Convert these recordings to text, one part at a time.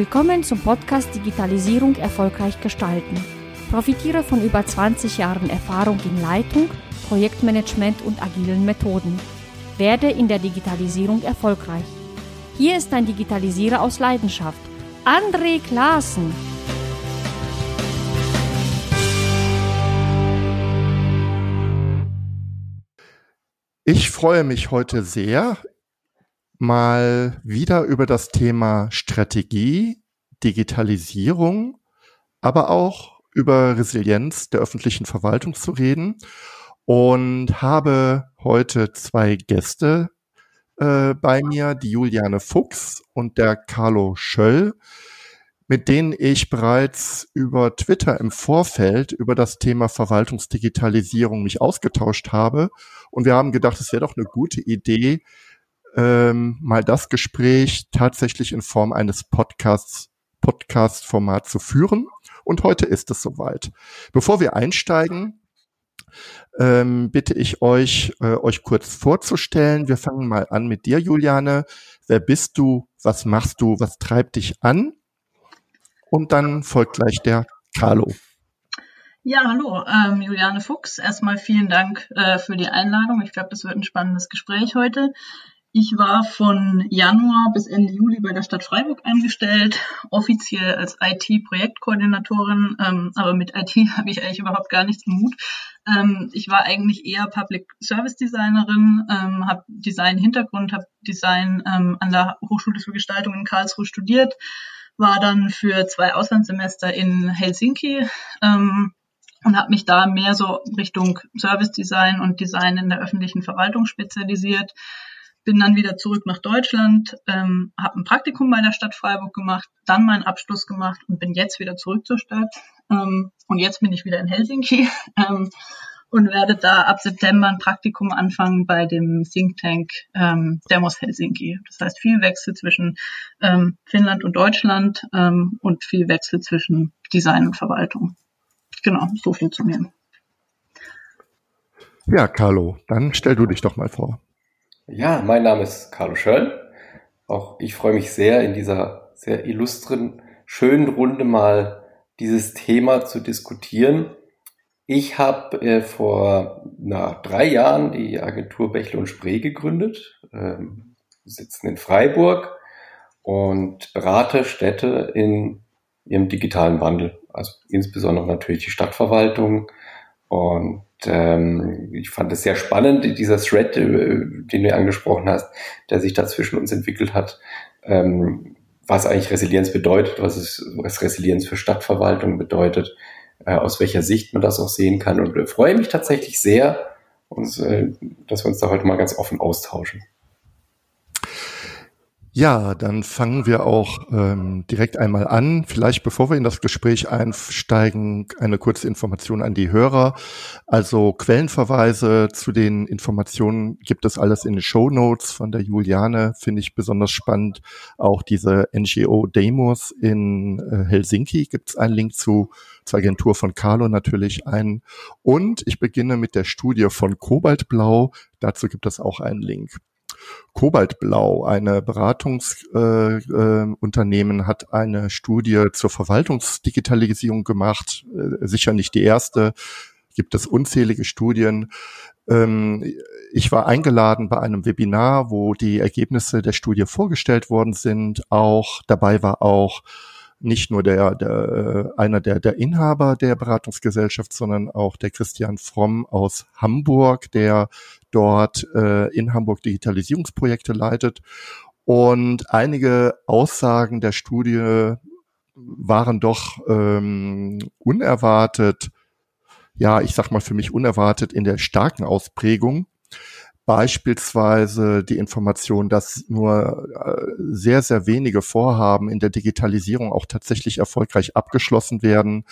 Willkommen zum Podcast Digitalisierung erfolgreich gestalten. Profitiere von über 20 Jahren Erfahrung in Leitung, Projektmanagement und agilen Methoden. Werde in der Digitalisierung erfolgreich. Hier ist ein Digitalisierer aus Leidenschaft, André Klaassen. Ich freue mich heute sehr, mal wieder über das Thema Strategie, Digitalisierung, aber auch über Resilienz der öffentlichen Verwaltung zu reden und habe heute zwei Gäste äh, bei mir, die Juliane Fuchs und der Carlo Schöll mit denen ich bereits über Twitter im Vorfeld über das Thema Verwaltungsdigitalisierung mich ausgetauscht habe. Und wir haben gedacht, es wäre doch eine gute Idee, ähm, mal das Gespräch tatsächlich in Form eines Podcasts, Podcast-Format zu führen. Und heute ist es soweit. Bevor wir einsteigen, ähm, bitte ich euch, äh, euch kurz vorzustellen. Wir fangen mal an mit dir, Juliane. Wer bist du? Was machst du? Was treibt dich an? Und dann folgt gleich der Carlo. Ja, hallo, ähm, Juliane Fuchs. Erstmal vielen Dank äh, für die Einladung. Ich glaube, das wird ein spannendes Gespräch heute. Ich war von Januar bis Ende Juli bei der Stadt Freiburg eingestellt, offiziell als IT-Projektkoordinatorin, ähm, aber mit IT habe ich eigentlich überhaupt gar nichts im Mut. Ähm, ich war eigentlich eher Public Service Designerin, ähm, habe Design-Hintergrund, habe Design ähm, an der Hochschule für Gestaltung in Karlsruhe studiert, war dann für zwei Auslandssemester in Helsinki ähm, und habe mich da mehr so Richtung Service Design und Design in der öffentlichen Verwaltung spezialisiert. Bin dann wieder zurück nach Deutschland, ähm, habe ein Praktikum bei der Stadt Freiburg gemacht, dann meinen Abschluss gemacht und bin jetzt wieder zurück zur Stadt. Ähm, und jetzt bin ich wieder in Helsinki ähm, und werde da ab September ein Praktikum anfangen bei dem Think Tank ähm, Demos Helsinki. Das heißt viel Wechsel zwischen ähm, Finnland und Deutschland ähm, und viel Wechsel zwischen Design und Verwaltung. Genau, so viel zu mir. Ja, Carlo, dann stell du dich doch mal vor. Ja, mein Name ist Carlo Schöll. Auch ich freue mich sehr, in dieser sehr illustren, schönen Runde mal dieses Thema zu diskutieren. Ich habe äh, vor na, drei Jahren die Agentur Bächle und Spree gegründet, ähm, sitzen in Freiburg und berate Städte in ihrem digitalen Wandel, also insbesondere natürlich die Stadtverwaltung. Und ähm, ich fand es sehr spannend, dieser Thread, äh, den du angesprochen hast, der sich da zwischen uns entwickelt hat, ähm, was eigentlich Resilienz bedeutet, was, es, was Resilienz für Stadtverwaltung bedeutet äh, aus welcher Sicht man das auch sehen kann. Und freue mich tatsächlich sehr, uns, äh, dass wir uns da heute mal ganz offen austauschen. Ja, dann fangen wir auch ähm, direkt einmal an. Vielleicht bevor wir in das Gespräch einsteigen, eine kurze Information an die Hörer. Also Quellenverweise zu den Informationen gibt es alles in den Show Notes von der Juliane. Finde ich besonders spannend. Auch diese NGO Demos in äh, Helsinki gibt es einen Link zu, zur Agentur von Carlo natürlich ein. Und ich beginne mit der Studie von Kobaltblau. Dazu gibt es auch einen Link. Kobaltblau, eine Beratungsunternehmen, äh, äh, hat eine Studie zur Verwaltungsdigitalisierung gemacht. Äh, sicher nicht die erste. Gibt es unzählige Studien. Ähm, ich war eingeladen bei einem Webinar, wo die Ergebnisse der Studie vorgestellt worden sind. Auch dabei war auch nicht nur der, der einer der, der Inhaber der Beratungsgesellschaft, sondern auch der Christian Fromm aus Hamburg, der dort äh, in Hamburg Digitalisierungsprojekte leitet. Und einige Aussagen der Studie waren doch ähm, unerwartet, ja, ich sag mal für mich unerwartet in der starken Ausprägung. Beispielsweise die Information, dass nur äh, sehr, sehr wenige Vorhaben in der Digitalisierung auch tatsächlich erfolgreich abgeschlossen werden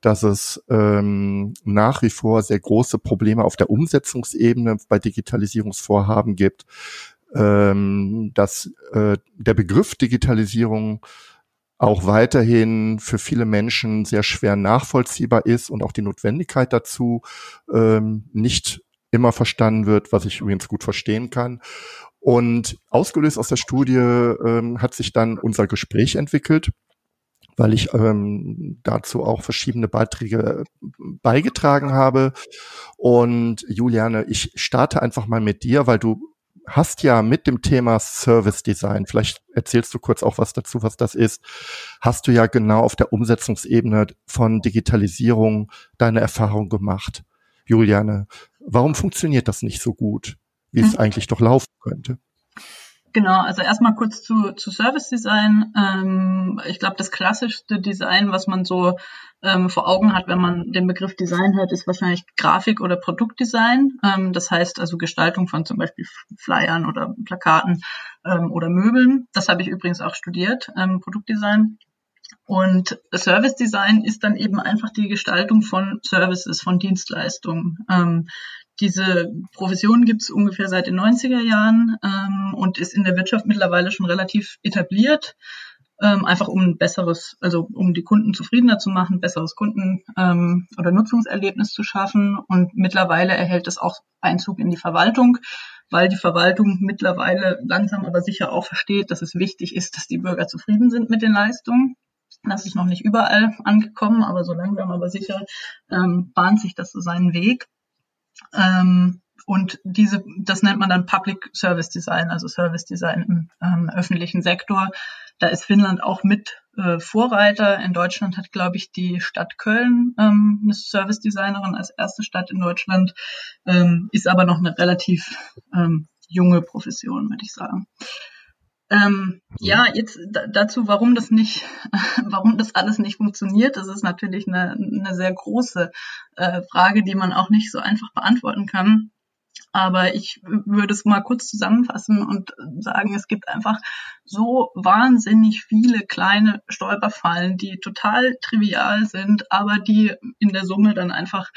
dass es ähm, nach wie vor sehr große Probleme auf der Umsetzungsebene bei Digitalisierungsvorhaben gibt, ähm, dass äh, der Begriff Digitalisierung auch weiterhin für viele Menschen sehr schwer nachvollziehbar ist und auch die Notwendigkeit dazu ähm, nicht immer verstanden wird, was ich übrigens gut verstehen kann. Und ausgelöst aus der Studie ähm, hat sich dann unser Gespräch entwickelt weil ich ähm, dazu auch verschiedene Beiträge beigetragen habe. Und Juliane, ich starte einfach mal mit dir, weil du hast ja mit dem Thema Service Design, vielleicht erzählst du kurz auch was dazu, was das ist, hast du ja genau auf der Umsetzungsebene von Digitalisierung deine Erfahrung gemacht. Juliane, warum funktioniert das nicht so gut, wie es hm. eigentlich doch laufen könnte? Genau, also erstmal kurz zu, zu Service Design. Ähm, ich glaube, das klassischste Design, was man so ähm, vor Augen hat, wenn man den Begriff Design hört, ist wahrscheinlich Grafik- oder Produktdesign. Ähm, das heißt also Gestaltung von zum Beispiel Flyern oder Plakaten ähm, oder Möbeln. Das habe ich übrigens auch studiert, ähm, Produktdesign. Und Service Design ist dann eben einfach die Gestaltung von Services, von Dienstleistungen. Ähm, diese Profession gibt es ungefähr seit den 90er Jahren ähm, und ist in der Wirtschaft mittlerweile schon relativ etabliert. Ähm, einfach um ein besseres, also um die Kunden zufriedener zu machen, besseres Kunden- ähm, oder Nutzungserlebnis zu schaffen. Und mittlerweile erhält es auch Einzug in die Verwaltung, weil die Verwaltung mittlerweile langsam aber sicher auch versteht, dass es wichtig ist, dass die Bürger zufrieden sind mit den Leistungen. Das ist noch nicht überall angekommen, aber so langsam aber sicher ähm, bahnt sich das so seinen Weg. Ähm, und diese, das nennt man dann Public Service Design, also Service Design im ähm, öffentlichen Sektor. Da ist Finnland auch mit äh, Vorreiter. In Deutschland hat, glaube ich, die Stadt Köln ähm, eine Service Designerin als erste Stadt in Deutschland, ähm, ist aber noch eine relativ ähm, junge Profession, würde ich sagen. Ähm, ja, jetzt dazu, warum das nicht, warum das alles nicht funktioniert, das ist natürlich eine, eine sehr große äh, Frage, die man auch nicht so einfach beantworten kann. Aber ich würde es mal kurz zusammenfassen und sagen, es gibt einfach so wahnsinnig viele kleine Stolperfallen, die total trivial sind, aber die in der Summe dann einfach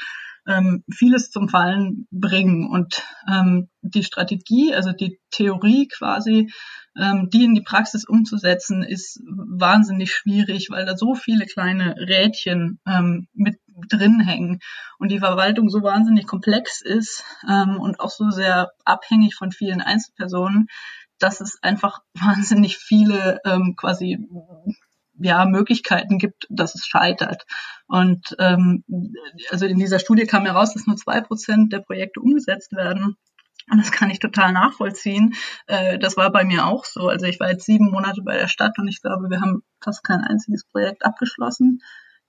ähm, vieles zum Fallen bringen. Und ähm, die Strategie, also die Theorie quasi, ähm, die in die Praxis umzusetzen, ist wahnsinnig schwierig, weil da so viele kleine Rädchen ähm, mit drin hängen und die Verwaltung so wahnsinnig komplex ist ähm, und auch so sehr abhängig von vielen Einzelpersonen, dass es einfach wahnsinnig viele ähm, quasi ja, Möglichkeiten gibt, dass es scheitert. Und ähm, also in dieser Studie kam heraus, dass nur zwei Prozent der Projekte umgesetzt werden. Und das kann ich total nachvollziehen. Äh, das war bei mir auch so. Also ich war jetzt sieben Monate bei der Stadt und ich glaube, wir haben fast kein einziges Projekt abgeschlossen.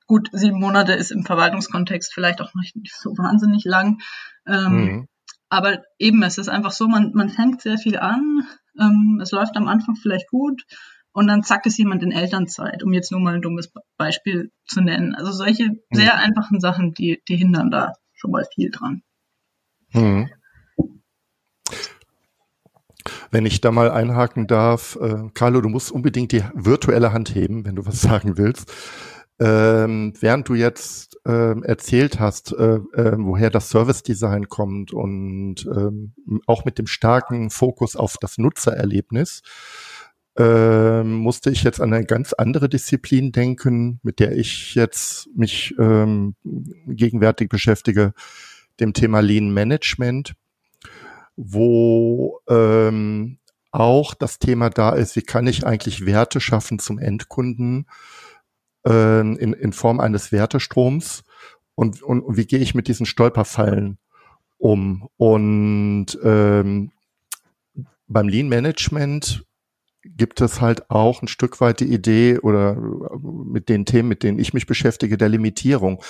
Gut, sieben Monate ist im Verwaltungskontext vielleicht auch nicht so wahnsinnig lang. Ähm, mhm. Aber eben, es ist einfach so, man, man fängt sehr viel an. Ähm, es läuft am Anfang vielleicht gut und dann zack ist jemand in Elternzeit, um jetzt nur mal ein dummes Beispiel zu nennen. Also solche mhm. sehr einfachen Sachen, die, die hindern da schon mal viel dran. Mhm. Wenn ich da mal einhaken darf, äh, Carlo, du musst unbedingt die virtuelle Hand heben, wenn du was sagen willst. Ähm, während du jetzt ähm, erzählt hast, äh, äh, woher das Service Design kommt und ähm, auch mit dem starken Fokus auf das Nutzererlebnis, ähm, musste ich jetzt an eine ganz andere Disziplin denken, mit der ich jetzt mich ähm, gegenwärtig beschäftige, dem Thema Lean Management wo ähm, auch das Thema da ist, wie kann ich eigentlich Werte schaffen zum Endkunden äh, in, in Form eines Wertestroms und, und, und wie gehe ich mit diesen Stolperfallen um. Und ähm, beim Lean Management gibt es halt auch ein Stück weit die Idee oder mit den Themen, mit denen ich mich beschäftige, der Limitierung.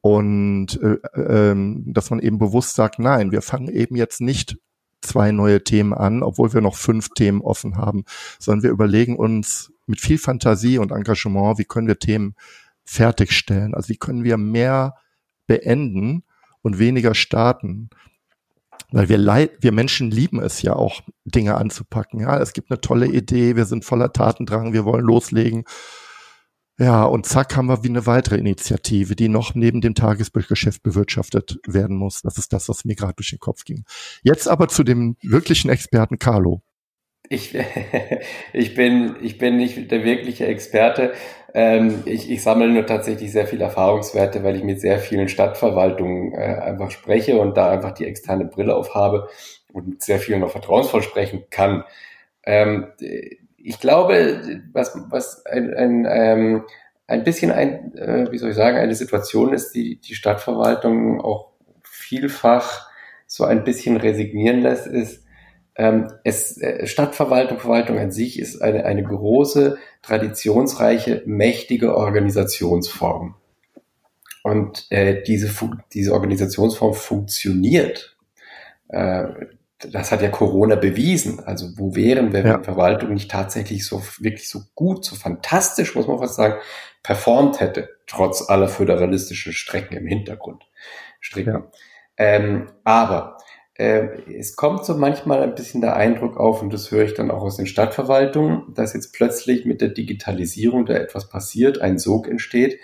Und äh, äh, dass man eben bewusst sagt, nein, wir fangen eben jetzt nicht zwei neue Themen an, obwohl wir noch fünf Themen offen haben, sondern wir überlegen uns mit viel Fantasie und Engagement, wie können wir Themen fertigstellen? Also wie können wir mehr beenden und weniger starten? Weil wir, wir Menschen lieben es ja auch, Dinge anzupacken. Ja, es gibt eine tolle Idee, wir sind voller Tatendrang, wir wollen loslegen. Ja, und zack haben wir wie eine weitere Initiative, die noch neben dem Tagesgeschäft bewirtschaftet werden muss. Das ist das, was mir gerade durch den Kopf ging. Jetzt aber zu dem wirklichen Experten Carlo. Ich, ich, bin, ich bin nicht der wirkliche Experte. Ähm, ich, ich sammle nur tatsächlich sehr viele Erfahrungswerte, weil ich mit sehr vielen Stadtverwaltungen äh, einfach spreche und da einfach die externe Brille aufhabe und mit sehr vielen noch vertrauensvoll sprechen kann. Ich glaube, was, was ein, ein, ähm, ein bisschen ein, äh, wie soll ich sagen, eine Situation ist, die die Stadtverwaltung auch vielfach so ein bisschen resignieren lässt, ist, ähm, es, äh, Stadtverwaltung, Verwaltung an sich ist eine, eine große, traditionsreiche, mächtige Organisationsform. Und äh, diese, diese Organisationsform funktioniert. Äh, das hat ja Corona bewiesen. Also wo wären wir, ja. wenn Verwaltung nicht tatsächlich so wirklich so gut, so fantastisch, muss man fast sagen, performt hätte, trotz aller föderalistischen Strecken im Hintergrund. Stricken. Ja. Ähm, aber äh, es kommt so manchmal ein bisschen der Eindruck auf, und das höre ich dann auch aus den Stadtverwaltungen, dass jetzt plötzlich mit der Digitalisierung da etwas passiert, ein Sog entsteht,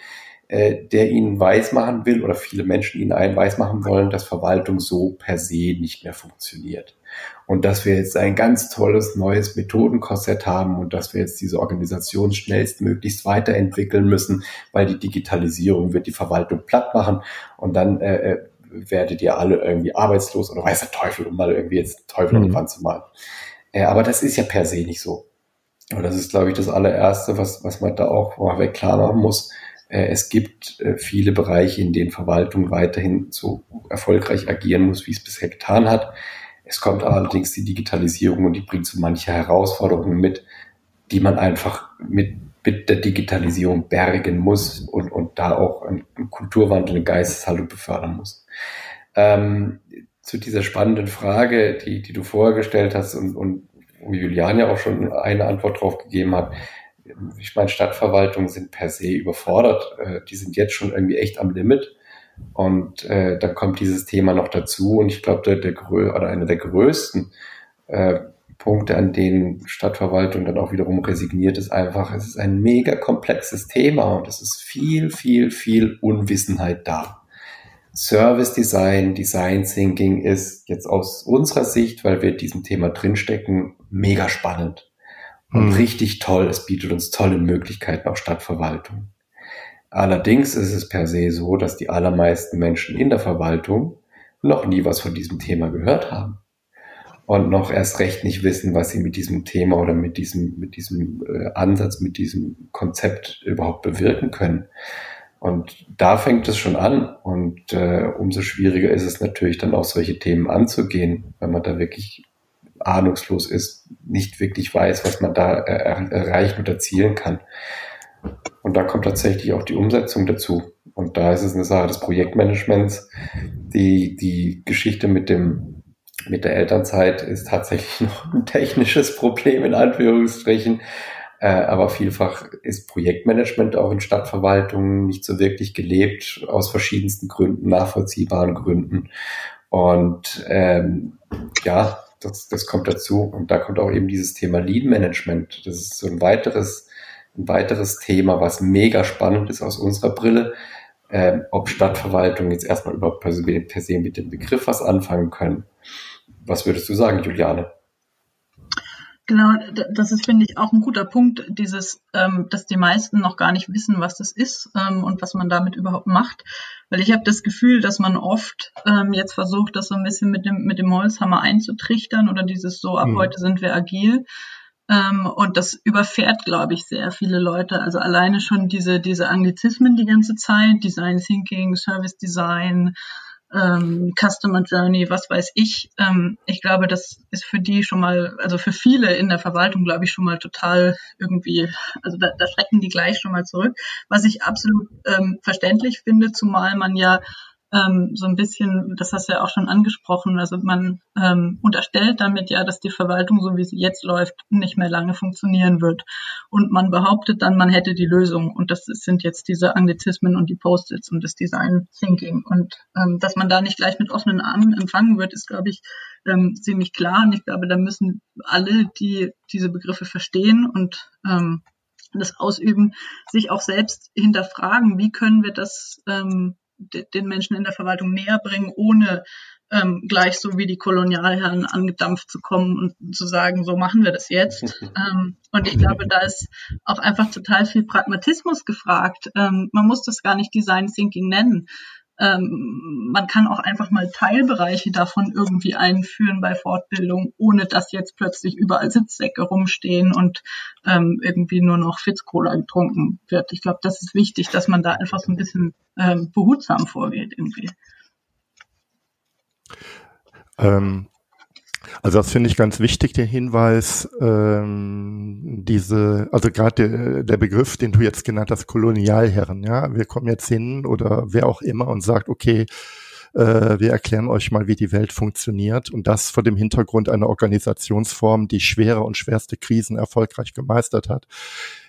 äh, der ihnen weismachen will oder viele Menschen ihnen einen weismachen wollen, dass Verwaltung so per se nicht mehr funktioniert. Und dass wir jetzt ein ganz tolles neues Methodenkorsett haben und dass wir jetzt diese Organisation schnellstmöglichst weiterentwickeln müssen, weil die Digitalisierung wird die Verwaltung platt machen und dann äh, äh werdet ihr alle irgendwie arbeitslos oder weiß der Teufel, um mal irgendwie jetzt Teufel mhm. an die Wand zu malen. Äh, aber das ist ja per se nicht so. Und das ist, glaube ich, das allererste, was, was man da auch vorweg klar machen muss. Äh, es gibt äh, viele Bereiche, in denen Verwaltung weiterhin so erfolgreich agieren muss, wie es bisher getan hat. Es kommt allerdings die Digitalisierung und die bringt so manche Herausforderungen mit, die man einfach mit, mit der Digitalisierung bergen muss und, und da auch einen Kulturwandel, eine Geisteshaltung befördern muss. Ähm, zu dieser spannenden Frage, die, die du vorher gestellt hast und, und wo Julian ja auch schon eine Antwort drauf gegeben hat, ich meine, Stadtverwaltungen sind per se überfordert. Äh, die sind jetzt schon irgendwie echt am Limit. Und äh, dann kommt dieses Thema noch dazu. Und ich glaube, der, der oder einer der größten äh, Punkte, an denen Stadtverwaltung dann auch wiederum resigniert, ist einfach, es ist ein mega komplexes Thema und es ist viel, viel, viel Unwissenheit da. Service Design, Design Thinking ist jetzt aus unserer Sicht, weil wir diesem Thema drinstecken, mega spannend. Und mhm. richtig toll, es bietet uns tolle Möglichkeiten auch Stadtverwaltung. Allerdings ist es per se so, dass die allermeisten Menschen in der Verwaltung noch nie was von diesem Thema gehört haben und noch erst recht nicht wissen, was sie mit diesem Thema oder mit diesem, mit diesem äh, Ansatz, mit diesem Konzept überhaupt bewirken können. Und da fängt es schon an und äh, umso schwieriger ist es natürlich dann auch solche Themen anzugehen, wenn man da wirklich ahnungslos ist, nicht wirklich weiß, was man da er erreichen und erzielen kann. Und da kommt tatsächlich auch die Umsetzung dazu. Und da ist es eine Sache des Projektmanagements. Die, die Geschichte mit dem, mit der Elternzeit ist tatsächlich noch ein technisches Problem in Anführungsstrichen. Äh, aber vielfach ist Projektmanagement auch in Stadtverwaltungen nicht so wirklich gelebt, aus verschiedensten Gründen, nachvollziehbaren Gründen. Und ähm, ja, das, das kommt dazu. Und da kommt auch eben dieses Thema Lead Management. Das ist so ein weiteres, ein weiteres Thema, was mega spannend ist aus unserer Brille. Ähm, ob Stadtverwaltung jetzt erstmal überhaupt per se mit dem Begriff was anfangen können. Was würdest du sagen, Juliane? Genau, das ist, finde ich, auch ein guter Punkt, dieses, ähm, dass die meisten noch gar nicht wissen, was das ist ähm, und was man damit überhaupt macht. Weil ich habe das Gefühl, dass man oft ähm, jetzt versucht, das so ein bisschen mit dem, mit dem Holzhammer einzutrichtern oder dieses so, ab mhm. heute sind wir agil. Ähm, und das überfährt, glaube ich, sehr viele Leute. Also alleine schon diese, diese Anglizismen die ganze Zeit, Design Thinking, Service Design, ähm, Customer Journey, was weiß ich. Ähm, ich glaube, das ist für die schon mal, also für viele in der Verwaltung, glaube ich, schon mal total irgendwie, also da, da schrecken die gleich schon mal zurück, was ich absolut ähm, verständlich finde, zumal man ja ähm, so ein bisschen, das hast du ja auch schon angesprochen, also man ähm, unterstellt damit ja, dass die Verwaltung, so wie sie jetzt läuft, nicht mehr lange funktionieren wird. Und man behauptet dann, man hätte die Lösung. Und das sind jetzt diese Anglizismen und die Post-its und das Design Thinking. Und ähm, dass man da nicht gleich mit offenen Armen empfangen wird, ist, glaube ich, ähm, ziemlich klar. Und ich glaube, da müssen alle, die diese Begriffe verstehen und ähm, das ausüben, sich auch selbst hinterfragen, wie können wir das ähm, den Menschen in der Verwaltung näher bringen, ohne ähm, gleich so wie die Kolonialherren angedampft zu kommen und zu sagen, so machen wir das jetzt. ähm, und ich glaube, da ist auch einfach total viel Pragmatismus gefragt. Ähm, man muss das gar nicht Design Thinking nennen. Ähm, man kann auch einfach mal Teilbereiche davon irgendwie einführen bei Fortbildung, ohne dass jetzt plötzlich überall Sitzsäcke rumstehen und ähm, irgendwie nur noch Fitzcola getrunken wird. Ich glaube, das ist wichtig, dass man da einfach so ein bisschen ähm, behutsam vorgeht irgendwie. Ähm, also das finde ich ganz wichtig, der Hinweis, ähm, diese, also gerade der, der Begriff, den du jetzt genannt hast, Kolonialherren, ja, wir kommen jetzt hin oder wer auch immer und sagt, okay, äh, wir erklären euch mal, wie die Welt funktioniert und das vor dem Hintergrund einer Organisationsform, die schwere und schwerste Krisen erfolgreich gemeistert hat.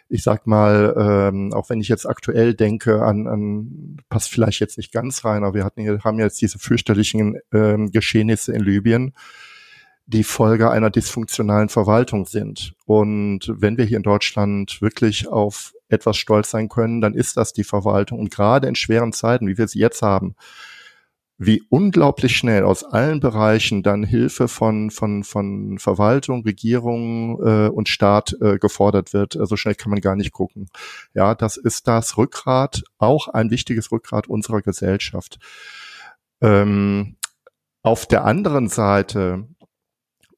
Ich sag mal, ähm, auch wenn ich jetzt aktuell denke an, an passt vielleicht jetzt nicht ganz rein, aber wir hatten, haben jetzt diese fürchterlichen ähm, Geschehnisse in Libyen, die Folge einer dysfunktionalen Verwaltung sind. Und wenn wir hier in Deutschland wirklich auf etwas stolz sein können, dann ist das die Verwaltung. Und gerade in schweren Zeiten, wie wir sie jetzt haben, wie unglaublich schnell aus allen Bereichen dann Hilfe von, von, von Verwaltung, Regierung äh, und Staat äh, gefordert wird. So also schnell kann man gar nicht gucken. Ja, das ist das Rückgrat, auch ein wichtiges Rückgrat unserer Gesellschaft. Ähm, auf der anderen Seite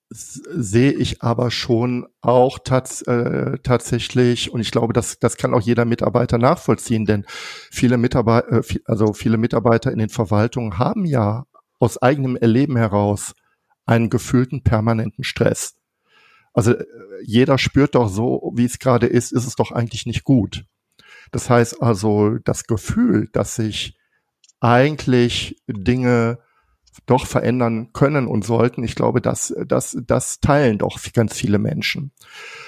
sehe ich aber schon auch tats äh, tatsächlich, und ich glaube, das, das kann auch jeder Mitarbeiter nachvollziehen, denn viele Mitarbeiter, äh, also viele Mitarbeiter in den Verwaltungen haben ja aus eigenem Erleben heraus einen gefühlten permanenten Stress. Also äh, jeder spürt doch so, wie es gerade ist, ist es doch eigentlich nicht gut. Das heißt also, das Gefühl, dass sich eigentlich Dinge doch verändern können und sollten. Ich glaube, das, das, das teilen doch ganz viele Menschen.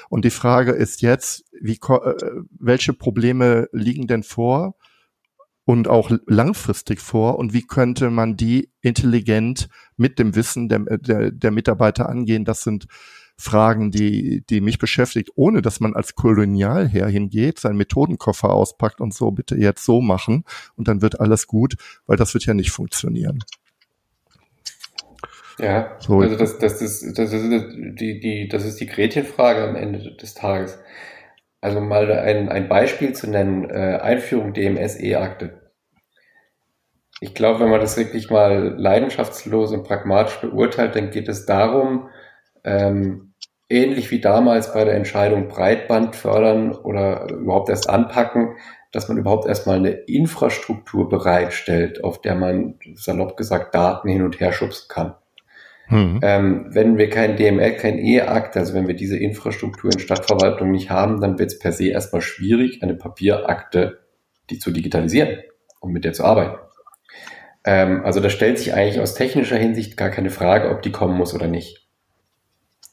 Und die Frage ist jetzt, wie, äh, welche Probleme liegen denn vor und auch langfristig vor und wie könnte man die intelligent mit dem Wissen der, der, der Mitarbeiter angehen? Das sind Fragen, die, die mich beschäftigt, ohne dass man als Kolonialherr hingeht, seinen Methodenkoffer auspackt und so bitte jetzt so machen und dann wird alles gut, weil das wird ja nicht funktionieren. Ja, so. also das, das, ist, das, ist die, die, das ist die Gretchenfrage am Ende des Tages. Also mal ein, ein Beispiel zu nennen, äh, Einführung DMS-E-Akte. Ich glaube, wenn man das wirklich mal leidenschaftslos und pragmatisch beurteilt, dann geht es darum, ähm, ähnlich wie damals bei der Entscheidung Breitband fördern oder überhaupt erst anpacken, dass man überhaupt erstmal eine Infrastruktur bereitstellt, auf der man salopp gesagt Daten hin und her schubsen kann. Mhm. Ähm, wenn wir kein DML, kein E-Akt, also wenn wir diese Infrastruktur in Stadtverwaltung nicht haben, dann wird es per se erstmal schwierig, eine Papierakte die zu digitalisieren und mit der zu arbeiten. Ähm, also da stellt sich eigentlich aus technischer Hinsicht gar keine Frage, ob die kommen muss oder nicht.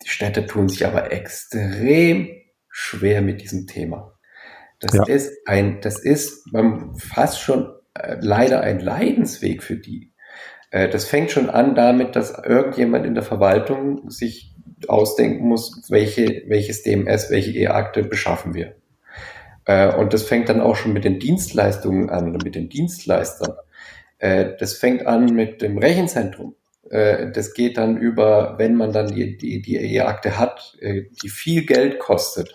Die Städte tun sich aber extrem schwer mit diesem Thema. Das ja. ist ein, das ist fast schon äh, leider ein Leidensweg für die. Äh, das fängt schon an damit, dass irgendjemand in der Verwaltung sich ausdenken muss, welche, welches DMS, welche E-Akte beschaffen wir. Äh, und das fängt dann auch schon mit den Dienstleistungen an oder mit den Dienstleistern. Äh, das fängt an mit dem Rechenzentrum. Das geht dann über, wenn man dann die, die, die E-Akte hat, die viel Geld kostet,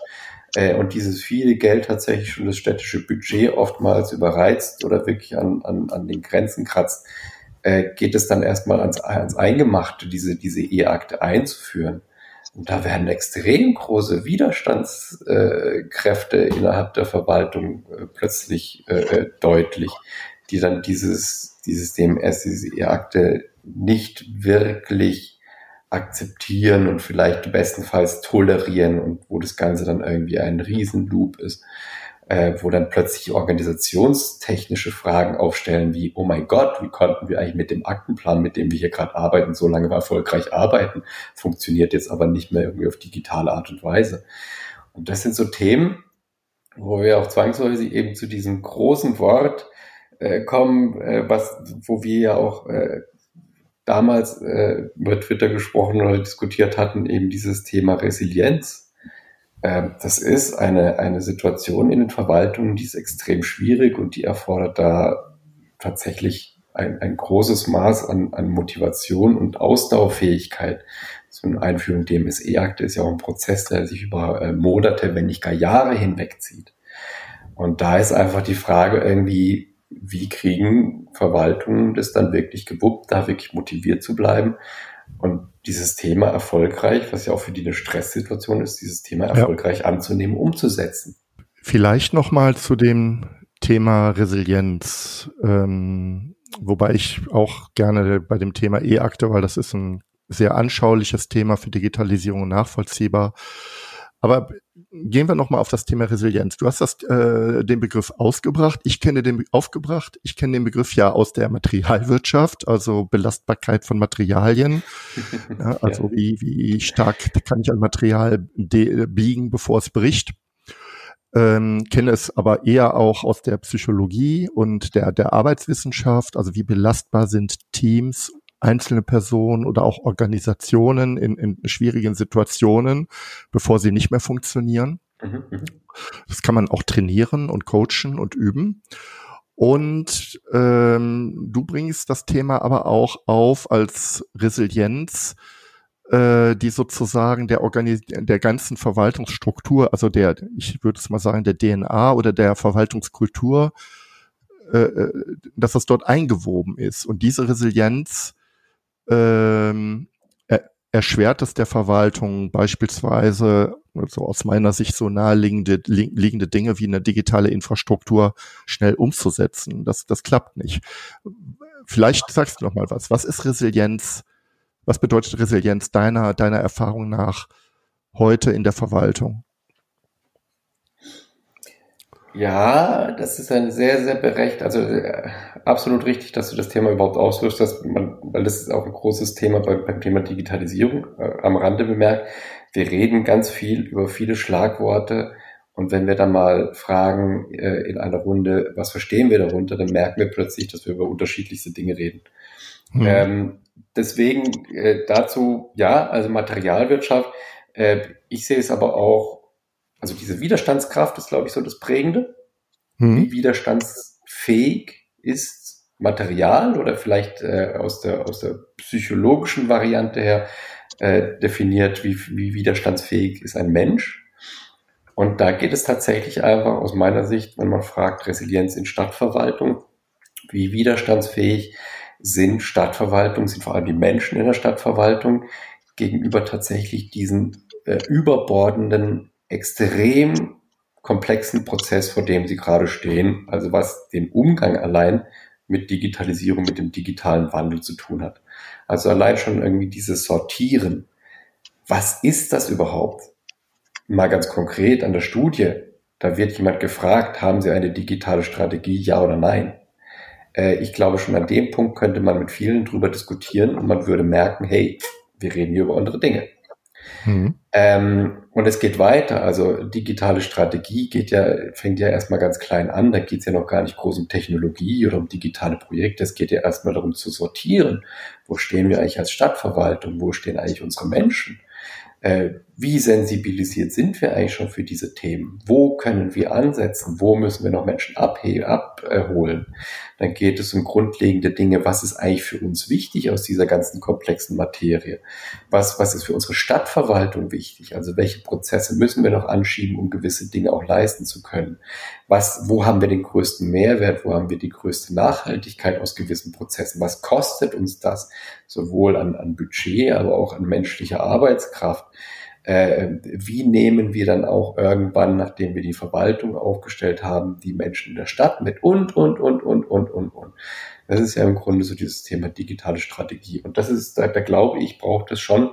und dieses viele Geld tatsächlich schon das städtische Budget oftmals überreizt oder wirklich an, an, an den Grenzen kratzt, äh, geht es dann erstmal ans, ans Eingemachte, diese, diese E-Akte einzuführen. Und da werden extrem große Widerstandskräfte innerhalb der Verwaltung äh, plötzlich äh, deutlich, die dann dieses, dieses DMS, diese E-Akte nicht wirklich akzeptieren und vielleicht bestenfalls tolerieren und wo das Ganze dann irgendwie ein Riesenloop ist äh, wo dann plötzlich organisationstechnische Fragen aufstellen wie, oh mein Gott, wie konnten wir eigentlich mit dem Aktenplan, mit dem wir hier gerade arbeiten, so lange erfolgreich arbeiten, funktioniert jetzt aber nicht mehr irgendwie auf digitale Art und Weise. Und das sind so Themen, wo wir auch zwangsweise eben zu diesem großen Wort äh, kommen, äh, was, wo wir ja auch äh, damals äh, über Twitter gesprochen oder diskutiert hatten, eben dieses Thema Resilienz das ist eine, eine Situation in den Verwaltungen, die ist extrem schwierig und die erfordert da tatsächlich ein, ein großes Maß an, an Motivation und Ausdauerfähigkeit. So eine Einführung DMSE-Akte ist ja auch ein Prozess, der sich über äh, Monate, wenn nicht gar Jahre hinwegzieht. Und da ist einfach die Frage irgendwie, wie kriegen Verwaltungen das dann wirklich gewuppt, da wirklich motiviert zu bleiben und dieses Thema erfolgreich, was ja auch für die eine Stresssituation ist, dieses Thema erfolgreich ja. anzunehmen, umzusetzen. Vielleicht nochmal zu dem Thema Resilienz, ähm, wobei ich auch gerne bei dem Thema E-Akte, weil das ist ein sehr anschauliches Thema für Digitalisierung und nachvollziehbar. Aber gehen wir nochmal auf das Thema Resilienz. Du hast das, äh, den Begriff ausgebracht. Ich kenne den aufgebracht. Ich kenne den Begriff ja aus der Materialwirtschaft, also Belastbarkeit von Materialien. ja, also ja. wie, wie stark kann ich ein Material biegen, bevor es bricht. Ähm, kenne es aber eher auch aus der Psychologie und der, der Arbeitswissenschaft. Also wie belastbar sind Teams einzelne Personen oder auch Organisationen in, in schwierigen Situationen, bevor sie nicht mehr funktionieren. Mhm, mhm. Das kann man auch trainieren und coachen und üben. Und ähm, du bringst das Thema aber auch auf als Resilienz, äh, die sozusagen der Organis der ganzen Verwaltungsstruktur, also der, ich würde es mal sagen, der DNA oder der Verwaltungskultur, äh, äh dass das dort eingewoben ist. Und diese Resilienz ähm, er, erschwert es der Verwaltung beispielsweise, also aus meiner Sicht so naheliegende li liegende Dinge wie eine digitale Infrastruktur schnell umzusetzen. Das, das klappt nicht. Vielleicht sagst du noch mal was. Was ist Resilienz? Was bedeutet Resilienz deiner, deiner Erfahrung nach heute in der Verwaltung? Ja, das ist ein sehr, sehr berecht, also äh, absolut richtig, dass du das Thema überhaupt auswirfst, dass man, weil das ist auch ein großes Thema beim, beim Thema Digitalisierung, äh, am Rande bemerkt. Wir reden ganz viel über viele Schlagworte und wenn wir dann mal fragen äh, in einer Runde, was verstehen wir darunter, dann merken wir plötzlich, dass wir über unterschiedlichste Dinge reden. Mhm. Ähm, deswegen äh, dazu, ja, also Materialwirtschaft. Äh, ich sehe es aber auch also diese Widerstandskraft ist, glaube ich, so das Prägende. Mhm. Wie widerstandsfähig ist Material oder vielleicht äh, aus, der, aus der psychologischen Variante her äh, definiert, wie, wie widerstandsfähig ist ein Mensch. Und da geht es tatsächlich einfach aus meiner Sicht, wenn man fragt, Resilienz in Stadtverwaltung, wie widerstandsfähig sind Stadtverwaltung, sind vor allem die Menschen in der Stadtverwaltung gegenüber tatsächlich diesen äh, überbordenden extrem komplexen Prozess, vor dem Sie gerade stehen, also was den Umgang allein mit Digitalisierung, mit dem digitalen Wandel zu tun hat. Also allein schon irgendwie dieses Sortieren. Was ist das überhaupt? Mal ganz konkret an der Studie. Da wird jemand gefragt, haben Sie eine digitale Strategie, ja oder nein? Äh, ich glaube, schon an dem Punkt könnte man mit vielen drüber diskutieren und man würde merken, hey, wir reden hier über andere Dinge. Mhm. Ähm, und es geht weiter. Also digitale Strategie geht ja, fängt ja erstmal ganz klein an. Da geht es ja noch gar nicht groß um Technologie oder um digitale Projekte. Es geht ja erstmal darum zu sortieren. Wo stehen wir eigentlich als Stadtverwaltung? Wo stehen eigentlich unsere Menschen? Äh, wie sensibilisiert sind wir eigentlich schon für diese Themen? Wo können wir ansetzen? Wo müssen wir noch Menschen abholen? Dann geht es um grundlegende Dinge. Was ist eigentlich für uns wichtig aus dieser ganzen komplexen Materie? Was, was ist für unsere Stadtverwaltung wichtig? Also welche Prozesse müssen wir noch anschieben, um gewisse Dinge auch leisten zu können? Was, wo haben wir den größten Mehrwert? Wo haben wir die größte Nachhaltigkeit aus gewissen Prozessen? Was kostet uns das? Sowohl an, an Budget, aber auch an menschlicher Arbeitskraft äh, wie nehmen wir dann auch irgendwann, nachdem wir die Verwaltung aufgestellt haben, die Menschen in der Stadt mit und, und, und, und, und, und, und. Das ist ja im Grunde so dieses Thema digitale Strategie. Und das ist, da, da glaube ich, braucht es schon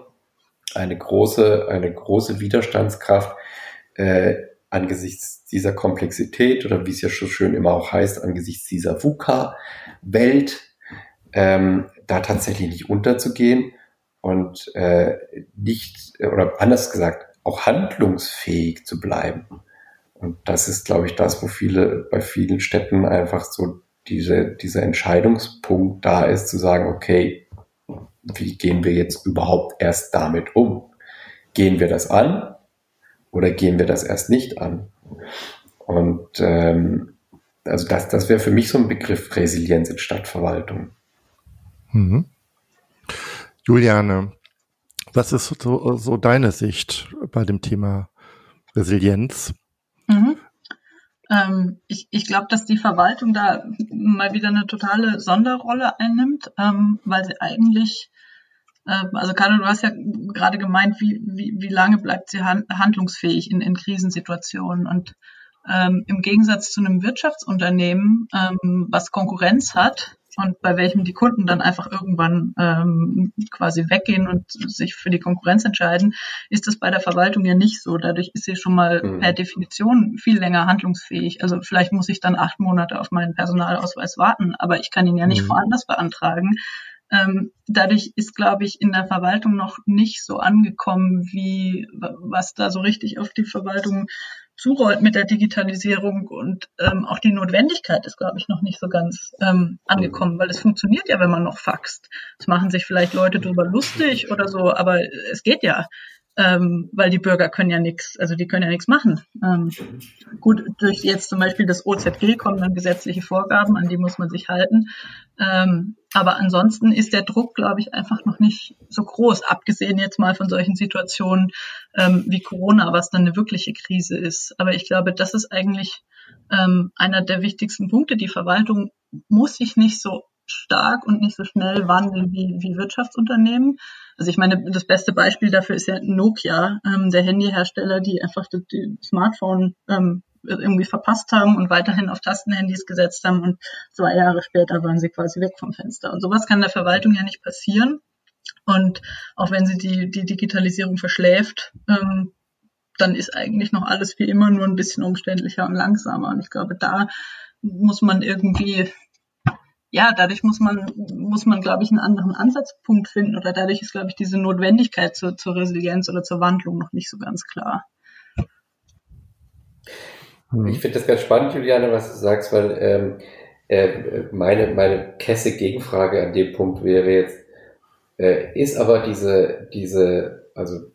eine große, eine große Widerstandskraft äh, angesichts dieser Komplexität oder wie es ja schon schön immer auch heißt, angesichts dieser VUCA-Welt, ähm, da tatsächlich nicht unterzugehen und äh, nicht, oder anders gesagt, auch handlungsfähig zu bleiben. Und das ist, glaube ich, das, wo viele, bei vielen Städten einfach so diese, dieser Entscheidungspunkt da ist, zu sagen, okay, wie gehen wir jetzt überhaupt erst damit um? Gehen wir das an oder gehen wir das erst nicht an? Und ähm, also das, das wäre für mich so ein Begriff Resilienz in Stadtverwaltung. Mhm. Juliane, was ist so, so deine Sicht bei dem Thema Resilienz? Mhm. Ähm, ich ich glaube, dass die Verwaltung da mal wieder eine totale Sonderrolle einnimmt, ähm, weil sie eigentlich, äh, also Carlo, du hast ja gerade gemeint, wie, wie, wie lange bleibt sie han handlungsfähig in, in Krisensituationen und ähm, im Gegensatz zu einem Wirtschaftsunternehmen, ähm, was Konkurrenz hat, und bei welchem die Kunden dann einfach irgendwann ähm, quasi weggehen und sich für die Konkurrenz entscheiden, ist das bei der Verwaltung ja nicht so. Dadurch ist sie schon mal mhm. per Definition viel länger handlungsfähig. Also vielleicht muss ich dann acht Monate auf meinen Personalausweis warten, aber ich kann ihn ja nicht mhm. woanders beantragen. Ähm, dadurch ist, glaube ich, in der Verwaltung noch nicht so angekommen, wie was da so richtig auf die Verwaltung zurollt mit der Digitalisierung und ähm, auch die Notwendigkeit ist, glaube ich, noch nicht so ganz ähm, angekommen, weil es funktioniert ja, wenn man noch faxt. Es machen sich vielleicht Leute drüber lustig oder so, aber es geht ja ähm, weil die Bürger können ja nichts, also die können ja nichts machen. Ähm, gut, durch jetzt zum Beispiel das OZG kommen dann gesetzliche Vorgaben, an die muss man sich halten. Ähm, aber ansonsten ist der Druck, glaube ich, einfach noch nicht so groß, abgesehen jetzt mal von solchen Situationen ähm, wie Corona, was dann eine wirkliche Krise ist. Aber ich glaube, das ist eigentlich ähm, einer der wichtigsten Punkte. Die Verwaltung muss sich nicht so stark und nicht so schnell wandeln wie, wie Wirtschaftsunternehmen. Also ich meine, das beste Beispiel dafür ist ja Nokia, ähm, der Handyhersteller, die einfach die, die Smartphone ähm, irgendwie verpasst haben und weiterhin auf Tastenhandys gesetzt haben und zwei Jahre später waren sie quasi weg vom Fenster. Und sowas kann der Verwaltung ja nicht passieren. Und auch wenn sie die, die Digitalisierung verschläft, ähm, dann ist eigentlich noch alles wie immer nur ein bisschen umständlicher und langsamer. Und ich glaube, da muss man irgendwie ja, dadurch muss man, muss man, glaube ich, einen anderen Ansatzpunkt finden oder dadurch ist, glaube ich, diese Notwendigkeit zur, zur Resilienz oder zur Wandlung noch nicht so ganz klar. Ich finde das ganz spannend, Juliane, was du sagst, weil ähm, äh, meine, meine kesse Gegenfrage an dem Punkt wäre jetzt, äh, ist aber diese, diese, also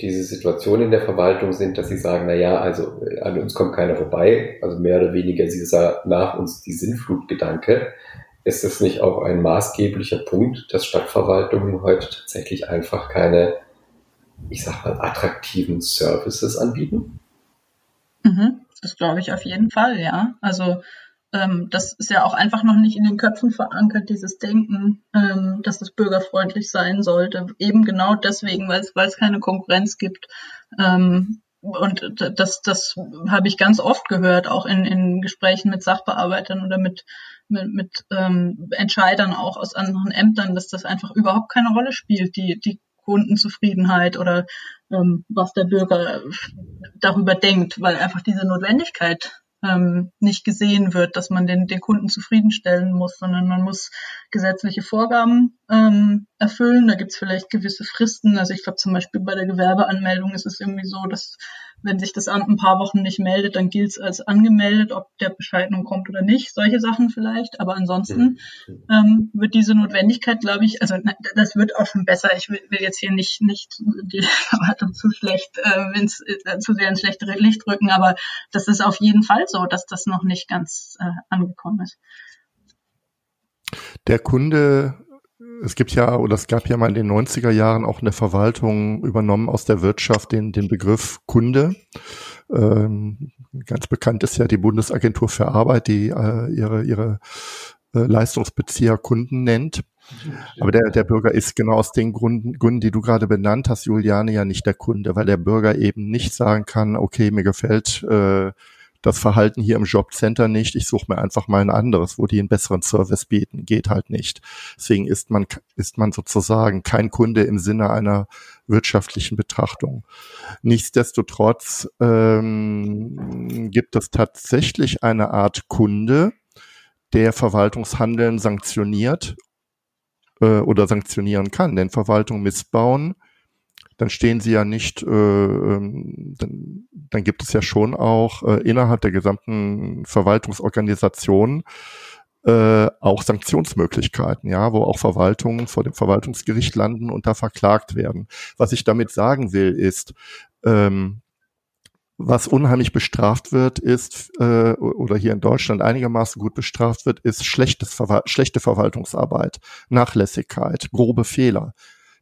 diese Situation in der Verwaltung sind, dass sie sagen, na ja, also äh, an uns kommt keiner vorbei, also mehr oder weniger dieser nach uns die Sinnflutgedanke. Ist es nicht auch ein maßgeblicher Punkt, dass Stadtverwaltungen heute tatsächlich einfach keine, ich sag mal, attraktiven Services anbieten? Mhm, das glaube ich auf jeden Fall, ja. Also ähm, das ist ja auch einfach noch nicht in den Köpfen verankert, dieses Denken, ähm, dass es bürgerfreundlich sein sollte. Eben genau deswegen, weil es keine Konkurrenz gibt. Ähm, und das, das habe ich ganz oft gehört, auch in, in Gesprächen mit Sachbearbeitern oder mit, mit, mit ähm, Entscheidern auch aus anderen Ämtern, dass das einfach überhaupt keine Rolle spielt, die, die Kundenzufriedenheit oder ähm, was der Bürger darüber denkt, weil einfach diese Notwendigkeit ähm, nicht gesehen wird, dass man den, den Kunden zufriedenstellen muss, sondern man muss gesetzliche Vorgaben ähm, erfüllen. Da gibt es vielleicht gewisse Fristen. Also ich glaube zum Beispiel bei der Gewerbeanmeldung ist es irgendwie so, dass wenn sich das Amt ein paar Wochen nicht meldet, dann gilt es als angemeldet, ob der Bescheid nun kommt oder nicht. Solche Sachen vielleicht. Aber ansonsten mhm. ähm, wird diese Notwendigkeit, glaube ich, also na, das wird auch schon besser. Ich will, will jetzt hier nicht, nicht die Erwartung zu schlecht, äh, ins, äh, zu sehr ins schlechtere Licht rücken, aber das ist auf jeden Fall so, dass das noch nicht ganz äh, angekommen ist. Der Kunde es gibt ja, oder es gab ja mal in den 90er Jahren auch eine Verwaltung übernommen aus der Wirtschaft den, den Begriff Kunde. Ähm, ganz bekannt ist ja die Bundesagentur für Arbeit, die äh, ihre, ihre äh, Leistungsbezieher Kunden nennt. Aber der, der Bürger ist genau aus den Gründen, Gründen, die du gerade benannt hast, Juliane, ja nicht der Kunde, weil der Bürger eben nicht sagen kann, okay, mir gefällt äh, das Verhalten hier im Jobcenter nicht, ich suche mir einfach mal ein anderes, wo die einen besseren Service bieten, geht halt nicht. Deswegen ist man, ist man sozusagen kein Kunde im Sinne einer wirtschaftlichen Betrachtung. Nichtsdestotrotz ähm, gibt es tatsächlich eine Art Kunde, der Verwaltungshandeln sanktioniert äh, oder sanktionieren kann. Denn Verwaltung missbauen dann stehen sie ja nicht, äh, ähm, dann, dann gibt es ja schon auch äh, innerhalb der gesamten Verwaltungsorganisation äh, auch Sanktionsmöglichkeiten, ja, wo auch Verwaltungen vor dem Verwaltungsgericht landen und da verklagt werden. Was ich damit sagen will, ist, ähm, was unheimlich bestraft wird, ist, äh, oder hier in Deutschland einigermaßen gut bestraft wird, ist schlechtes Verwal schlechte Verwaltungsarbeit, Nachlässigkeit, grobe Fehler.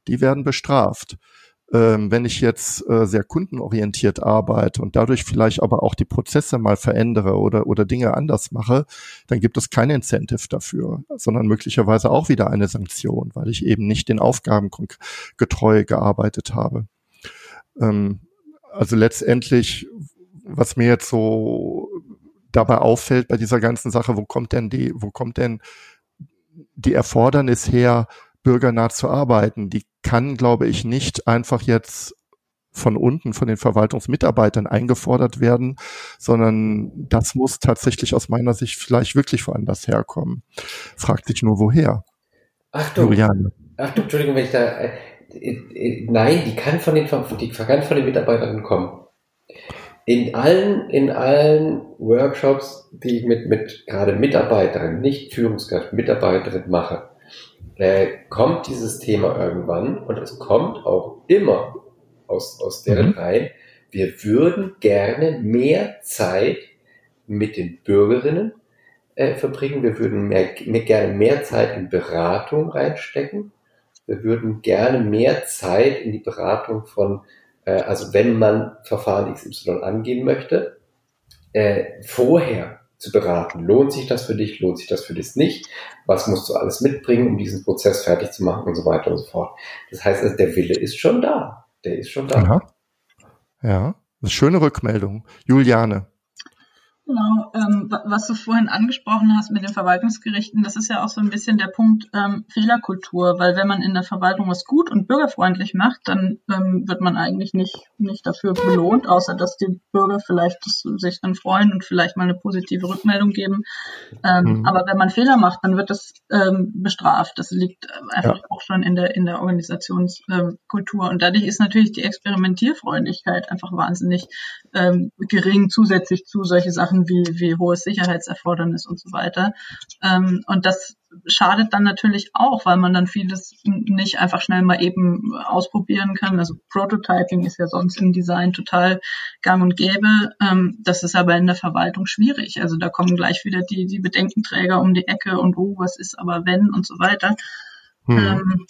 Die werden bestraft ähm, wenn ich jetzt äh, sehr kundenorientiert arbeite und dadurch vielleicht aber auch die Prozesse mal verändere oder, oder Dinge anders mache, dann gibt es kein Incentive dafür, sondern möglicherweise auch wieder eine Sanktion, weil ich eben nicht den Aufgaben getreu gearbeitet habe. Ähm, also letztendlich, was mir jetzt so dabei auffällt bei dieser ganzen Sache, wo kommt denn die, wo kommt denn die Erfordernis her, bürgernah zu arbeiten? Die kann, glaube ich, nicht einfach jetzt von unten, von den Verwaltungsmitarbeitern eingefordert werden, sondern das muss tatsächlich aus meiner Sicht vielleicht wirklich woanders herkommen. Fragt sich nur, woher? Achtung, Juliane. Achtung, Entschuldigung, wenn ich da, äh, äh, nein, die kann von den, die kann von den Mitarbeitern kommen. In allen, in allen Workshops, die ich mit, mit gerade Mitarbeitern, nicht Führungskräften, Mitarbeiterinnen mache, äh, kommt dieses Thema irgendwann und es kommt auch immer aus, aus deren mhm. Reihen, wir würden gerne mehr Zeit mit den Bürgerinnen äh, verbringen, wir würden mehr, mehr, gerne mehr Zeit in Beratung reinstecken, wir würden gerne mehr Zeit in die Beratung von, äh, also wenn man Verfahren XY angehen möchte, äh, vorher zu beraten. Lohnt sich das für dich? Lohnt sich das für dich nicht? Was musst du alles mitbringen, um diesen Prozess fertig zu machen und so weiter und so fort. Das heißt, also der Wille ist schon da. Der ist schon da. Aha. Ja, eine schöne Rückmeldung. Juliane. Genau, ähm, was du vorhin angesprochen hast mit den Verwaltungsgerichten, das ist ja auch so ein bisschen der Punkt ähm, Fehlerkultur, weil wenn man in der Verwaltung was gut und bürgerfreundlich macht, dann ähm, wird man eigentlich nicht, nicht dafür belohnt, außer dass die Bürger vielleicht sich dann freuen und vielleicht mal eine positive Rückmeldung geben. Ähm, mhm. Aber wenn man Fehler macht, dann wird das ähm, bestraft. Das liegt einfach ja. auch schon in der, in der Organisationskultur. und dadurch ist natürlich die Experimentierfreundlichkeit einfach wahnsinnig ähm, gering zusätzlich zu solche Sachen wie, wie hohes Sicherheitserfordernis und so weiter. Ähm, und das schadet dann natürlich auch, weil man dann vieles nicht einfach schnell mal eben ausprobieren kann. Also Prototyping ist ja sonst im Design total gang und gäbe. Ähm, das ist aber in der Verwaltung schwierig. Also da kommen gleich wieder die, die Bedenkenträger um die Ecke und oh, was ist aber wenn und so weiter. Hm. Ähm,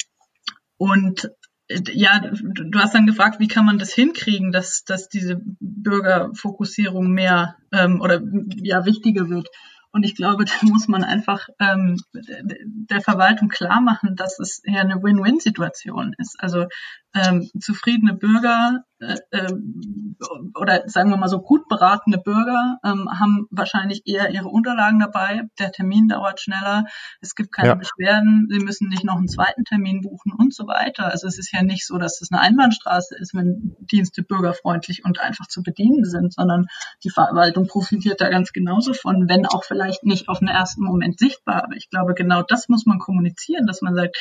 und ja, du hast dann gefragt, wie kann man das hinkriegen, dass, dass diese Bürgerfokussierung mehr ähm, oder ja wichtiger wird. Und ich glaube, da muss man einfach ähm, der Verwaltung klar machen, dass es eher eine Win-Win-Situation ist. Also ähm, zufriedene Bürger oder sagen wir mal so gut beratene Bürger ähm, haben wahrscheinlich eher ihre Unterlagen dabei. Der Termin dauert schneller, es gibt keine ja. Beschwerden, sie müssen nicht noch einen zweiten Termin buchen und so weiter. Also es ist ja nicht so, dass es eine Einbahnstraße ist, wenn Dienste bürgerfreundlich und einfach zu bedienen sind, sondern die Verwaltung profitiert da ganz genauso von, wenn auch vielleicht nicht auf den ersten Moment sichtbar. Aber ich glaube, genau das muss man kommunizieren, dass man sagt,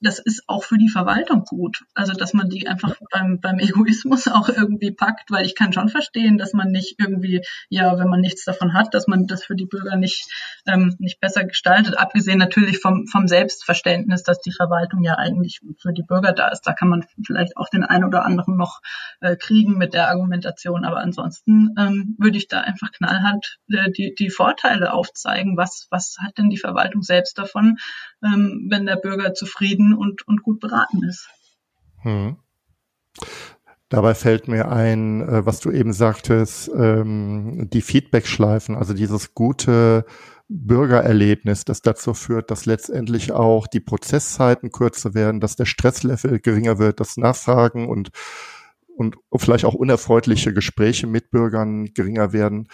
das ist auch für die Verwaltung gut. Also, dass man die einfach beim, beim Egoismus auch irgendwie packt, weil ich kann schon verstehen, dass man nicht irgendwie, ja, wenn man nichts davon hat, dass man das für die Bürger nicht, ähm, nicht besser gestaltet. Abgesehen natürlich vom, vom Selbstverständnis, dass die Verwaltung ja eigentlich für die Bürger da ist. Da kann man vielleicht auch den einen oder anderen noch äh, kriegen mit der Argumentation. Aber ansonsten ähm, würde ich da einfach knallhart äh, die, die Vorteile aufzeigen. Was, was hat denn die Verwaltung selbst davon, ähm, wenn der Bürger zufrieden und, und gut beraten ist. Hm. Dabei fällt mir ein, äh, was du eben sagtest, ähm, die Feedback-Schleifen, also dieses gute Bürgererlebnis, das dazu führt, dass letztendlich auch die Prozesszeiten kürzer werden, dass der Stresslevel geringer wird, dass Nachfragen und, und vielleicht auch unerfreuliche Gespräche mit Bürgern geringer werden,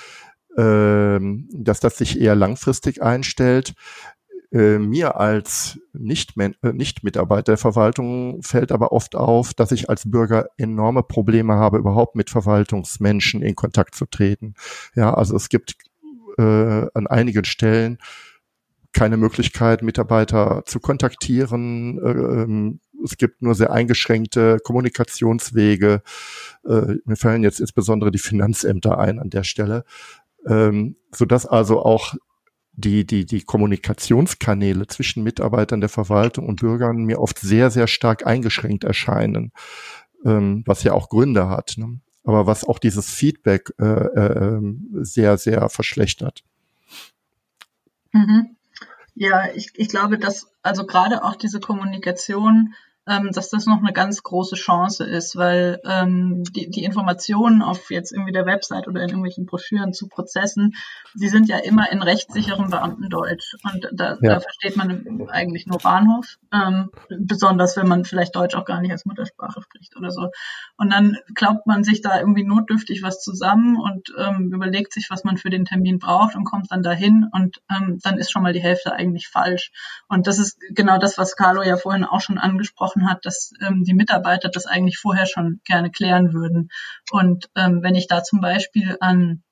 ähm, dass das sich eher langfristig einstellt. Äh, mir als Nicht-Mitarbeiter nicht der Verwaltung fällt aber oft auf, dass ich als Bürger enorme Probleme habe, überhaupt mit Verwaltungsmenschen in Kontakt zu treten. Ja, also es gibt äh, an einigen Stellen keine Möglichkeit, Mitarbeiter zu kontaktieren. Ähm, es gibt nur sehr eingeschränkte Kommunikationswege. Äh, mir fallen jetzt insbesondere die Finanzämter ein an der Stelle, ähm, so dass also auch die, die, die Kommunikationskanäle zwischen Mitarbeitern der Verwaltung und Bürgern mir oft sehr, sehr stark eingeschränkt erscheinen, ähm, was ja auch Gründe hat. Ne? Aber was auch dieses Feedback äh, äh, sehr, sehr verschlechtert. Mhm. Ja, ich, ich glaube, dass also gerade auch diese Kommunikation ähm, dass das noch eine ganz große Chance ist, weil ähm, die, die Informationen auf jetzt irgendwie der Website oder in irgendwelchen Broschüren zu Prozessen, die sind ja immer in rechtssicherem Beamtendeutsch und da, ja. da versteht man eigentlich nur Bahnhof, ähm, besonders wenn man vielleicht Deutsch auch gar nicht als Muttersprache spricht oder so. Und dann glaubt man sich da irgendwie notdürftig was zusammen und ähm, überlegt sich, was man für den Termin braucht und kommt dann dahin und ähm, dann ist schon mal die Hälfte eigentlich falsch. Und das ist genau das, was Carlo ja vorhin auch schon angesprochen hat, dass ähm, die Mitarbeiter das eigentlich vorher schon gerne klären würden. Und ähm, wenn ich da zum Beispiel an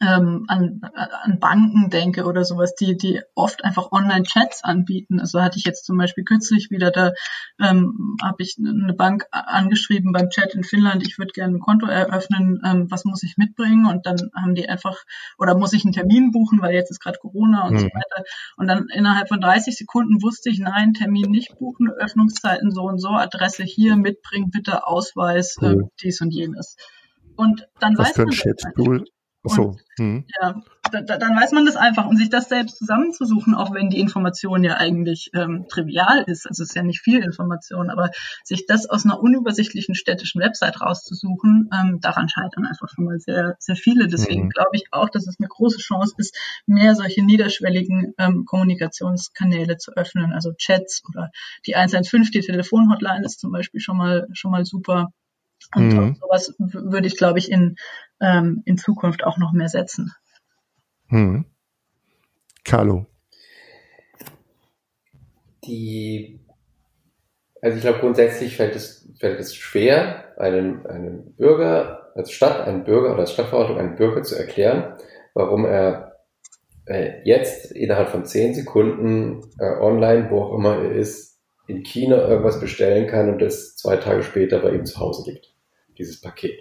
ähm, an, an Banken denke oder sowas, die, die oft einfach Online-Chats anbieten. Also hatte ich jetzt zum Beispiel kürzlich wieder, da ähm, habe ich eine Bank angeschrieben beim Chat in Finnland, ich würde gerne ein Konto eröffnen, ähm, was muss ich mitbringen? Und dann haben die einfach, oder muss ich einen Termin buchen, weil jetzt ist gerade Corona und mhm. so weiter. Und dann innerhalb von 30 Sekunden wusste ich, nein, Termin nicht buchen, Öffnungszeiten so und so, Adresse hier, mitbringen, bitte Ausweis, cool. äh, dies und jenes. Und dann was weiß für ein Chat-Tool so. Hm. Ja, da, da, dann weiß man das einfach und sich das selbst zusammenzusuchen, auch wenn die Information ja eigentlich ähm, trivial ist. Also es ist ja nicht viel Information, aber sich das aus einer unübersichtlichen städtischen Website rauszusuchen, ähm, daran scheitern einfach schon mal sehr, sehr viele. Deswegen mhm. glaube ich auch, dass es eine große Chance ist, mehr solche niederschwelligen ähm, Kommunikationskanäle zu öffnen, also Chats oder die 115, die Telefonhotline ist zum Beispiel schon mal schon mal super. Und mhm. sowas würde ich, glaube ich, in, ähm, in Zukunft auch noch mehr setzen. Mhm. Carlo. Die, also ich glaube, grundsätzlich fällt es, fällt es schwer, einem, einem Bürger, als Stadt, einem Bürger oder als Stadtverwaltung, einem Bürger zu erklären, warum er äh, jetzt innerhalb von zehn Sekunden äh, online, wo auch immer er ist, in China irgendwas bestellen kann und das zwei Tage später bei ihm zu Hause liegt dieses Paket.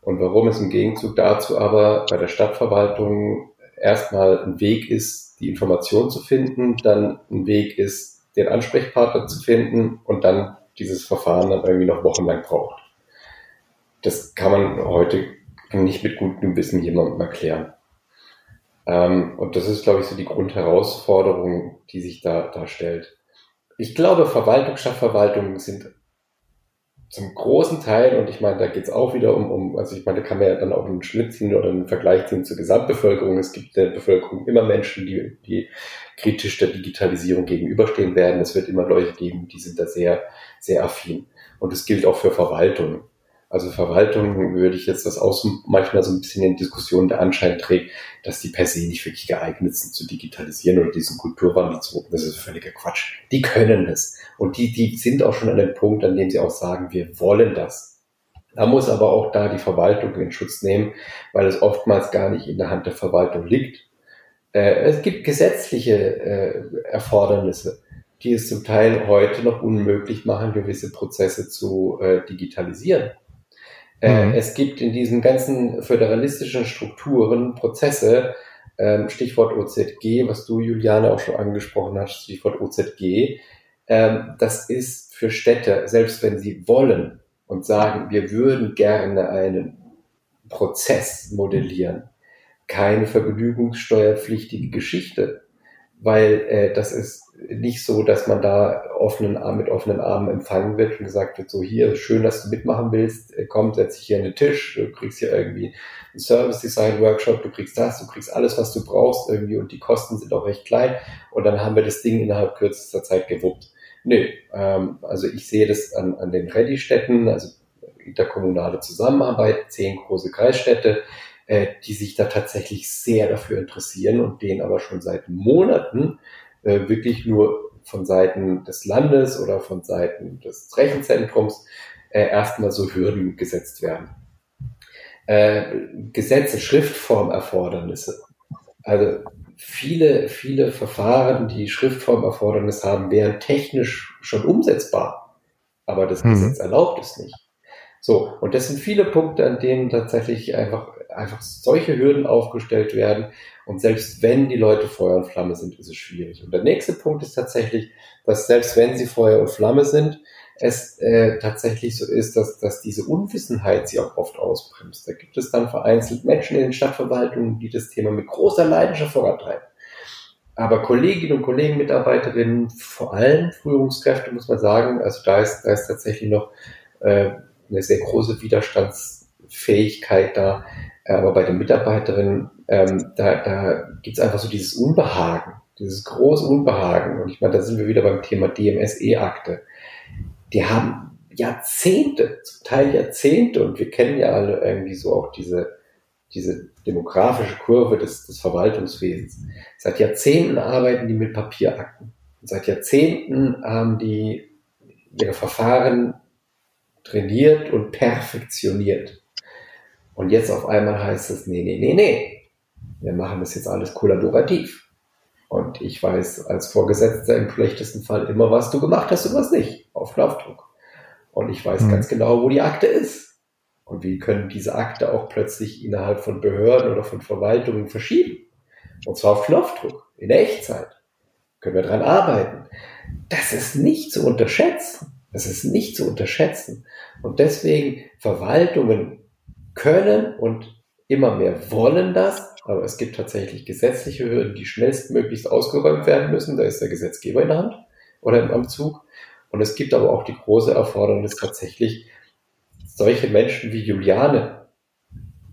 Und warum es im Gegenzug dazu aber bei der Stadtverwaltung erstmal ein Weg ist, die Information zu finden, dann ein Weg ist, den Ansprechpartner zu finden und dann dieses Verfahren dann irgendwie noch wochenlang braucht. Das kann man heute nicht mit gutem Wissen jemandem erklären. Ähm, und das ist, glaube ich, so die Grundherausforderung, die sich da, da stellt. Ich glaube, Verwaltung, Stadtverwaltung sind zum großen Teil, und ich meine, da geht es auch wieder um, um, also ich meine, da kann man ja dann auch einen Schnitt ziehen oder einen Vergleich ziehen zur Gesamtbevölkerung. Es gibt der Bevölkerung immer Menschen, die, die kritisch der Digitalisierung gegenüberstehen werden. Es wird immer Leute geben, die sind da sehr, sehr affin. Und es gilt auch für Verwaltungen. Also Verwaltung würde ich jetzt das auch manchmal so ein bisschen in Diskussionen der Anschein trägt, dass die per se nicht wirklich geeignet sind zu digitalisieren oder diesen Kulturwandel zu Das ist völliger Quatsch. Die können es. Und die, die sind auch schon an dem Punkt, an dem sie auch sagen, wir wollen das. Da muss aber auch da die Verwaltung den Schutz nehmen, weil es oftmals gar nicht in der Hand der Verwaltung liegt. Äh, es gibt gesetzliche äh, Erfordernisse, die es zum Teil heute noch unmöglich machen, gewisse Prozesse zu äh, digitalisieren. Äh, mhm. es gibt in diesen ganzen föderalistischen Strukturen Prozesse, ähm, Stichwort OZG, was du, Juliane, auch schon angesprochen hast, Stichwort OZG. Ähm, das ist für Städte, selbst wenn sie wollen und sagen, wir würden gerne einen Prozess modellieren, keine vergnügungssteuerpflichtige Geschichte, weil äh, das ist nicht so, dass man da offenen Arm, mit offenen Armen empfangen wird und gesagt wird, so hier, schön, dass du mitmachen willst, äh, komm, setz dich hier an den Tisch, du kriegst hier irgendwie einen Service Design Workshop, du kriegst das, du kriegst alles, was du brauchst irgendwie und die Kosten sind auch recht klein und dann haben wir das Ding innerhalb kürzester Zeit gewuppt. Nö, ähm, also ich sehe das an, an den Ready-Städten, also interkommunale Zusammenarbeit, zehn große Kreisstädte, äh, die sich da tatsächlich sehr dafür interessieren und denen aber schon seit Monaten äh, wirklich nur von Seiten des Landes oder von Seiten des Rechenzentrums äh, erstmal so Hürden gesetzt werden. Äh, Gesetze, Schriftformerfordernisse. Also viele, viele Verfahren, die Schriftformerfordernis haben, wären technisch schon umsetzbar. Aber das mhm. Gesetz erlaubt es nicht. So, und das sind viele Punkte, an denen tatsächlich einfach, einfach solche Hürden aufgestellt werden. Und selbst wenn die Leute Feuer und Flamme sind, ist es schwierig. Und der nächste Punkt ist tatsächlich, dass selbst wenn sie Feuer und Flamme sind, es äh, tatsächlich so ist, dass, dass diese Unwissenheit sie auch oft ausbremst. Da gibt es dann vereinzelt Menschen in den Stadtverwaltungen, die das Thema mit großer Leidenschaft vorantreiben. aber Kolleginnen und Kollegen, Mitarbeiterinnen, vor allem Führungskräfte, muss man sagen, also da ist, da ist tatsächlich noch äh, eine sehr große Widerstandsfähigkeit da. Aber bei den Mitarbeiterinnen, ähm, da, da gibt es einfach so dieses Unbehagen, dieses große Unbehagen. Und ich meine, da sind wir wieder beim Thema DMSE-Akte. Die haben Jahrzehnte, zum Teil Jahrzehnte, und wir kennen ja alle irgendwie so auch diese, diese demografische Kurve des, des Verwaltungswesens. Seit Jahrzehnten arbeiten die mit Papierakten. Und seit Jahrzehnten haben die ihre Verfahren trainiert und perfektioniert. Und jetzt auf einmal heißt es, nee, nee, nee, nee. Wir machen das jetzt alles kollaborativ. Und ich weiß als Vorgesetzter im schlechtesten Fall immer, was du gemacht hast und was nicht. Auf Knopfdruck. Und ich weiß mhm. ganz genau, wo die Akte ist. Und wie können diese Akte auch plötzlich innerhalb von Behörden oder von Verwaltungen verschieben. Und zwar auf Knopfdruck, in Echtzeit. Können wir dran arbeiten. Das ist nicht zu unterschätzen. Das ist nicht zu unterschätzen. Und deswegen Verwaltungen können und immer mehr wollen das, aber es gibt tatsächlich gesetzliche Hürden, die schnellstmöglichst ausgeräumt werden müssen. Da ist der Gesetzgeber in der Hand oder im Zug. Und es gibt aber auch die große Erfordernis tatsächlich, solche Menschen wie Juliane,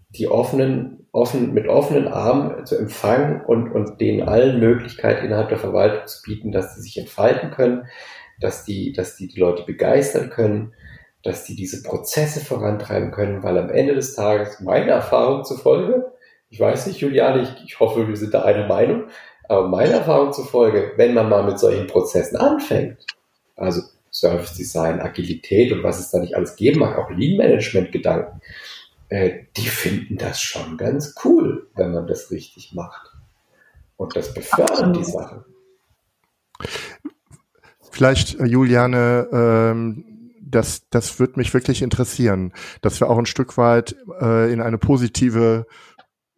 die offenen, offen, mit offenen Armen zu empfangen und, und denen allen Möglichkeiten innerhalb der Verwaltung zu bieten, dass sie sich entfalten können, dass die, dass die, die Leute begeistern können, dass die diese Prozesse vorantreiben können, weil am Ende des Tages meiner Erfahrung zufolge, ich weiß nicht, Juliane, ich, ich hoffe, wir sind da einer Meinung, aber meiner Erfahrung zufolge, wenn man mal mit solchen Prozessen anfängt, also Service Design, Agilität und was es da nicht alles geben mag, auch Lean Management Gedanken, äh, die finden das schon ganz cool, wenn man das richtig macht. Und das befördert die Sache. Vielleicht, äh, Juliane, ähm, das, das wird mich wirklich interessieren, dass wir auch ein Stück weit äh, in eine positive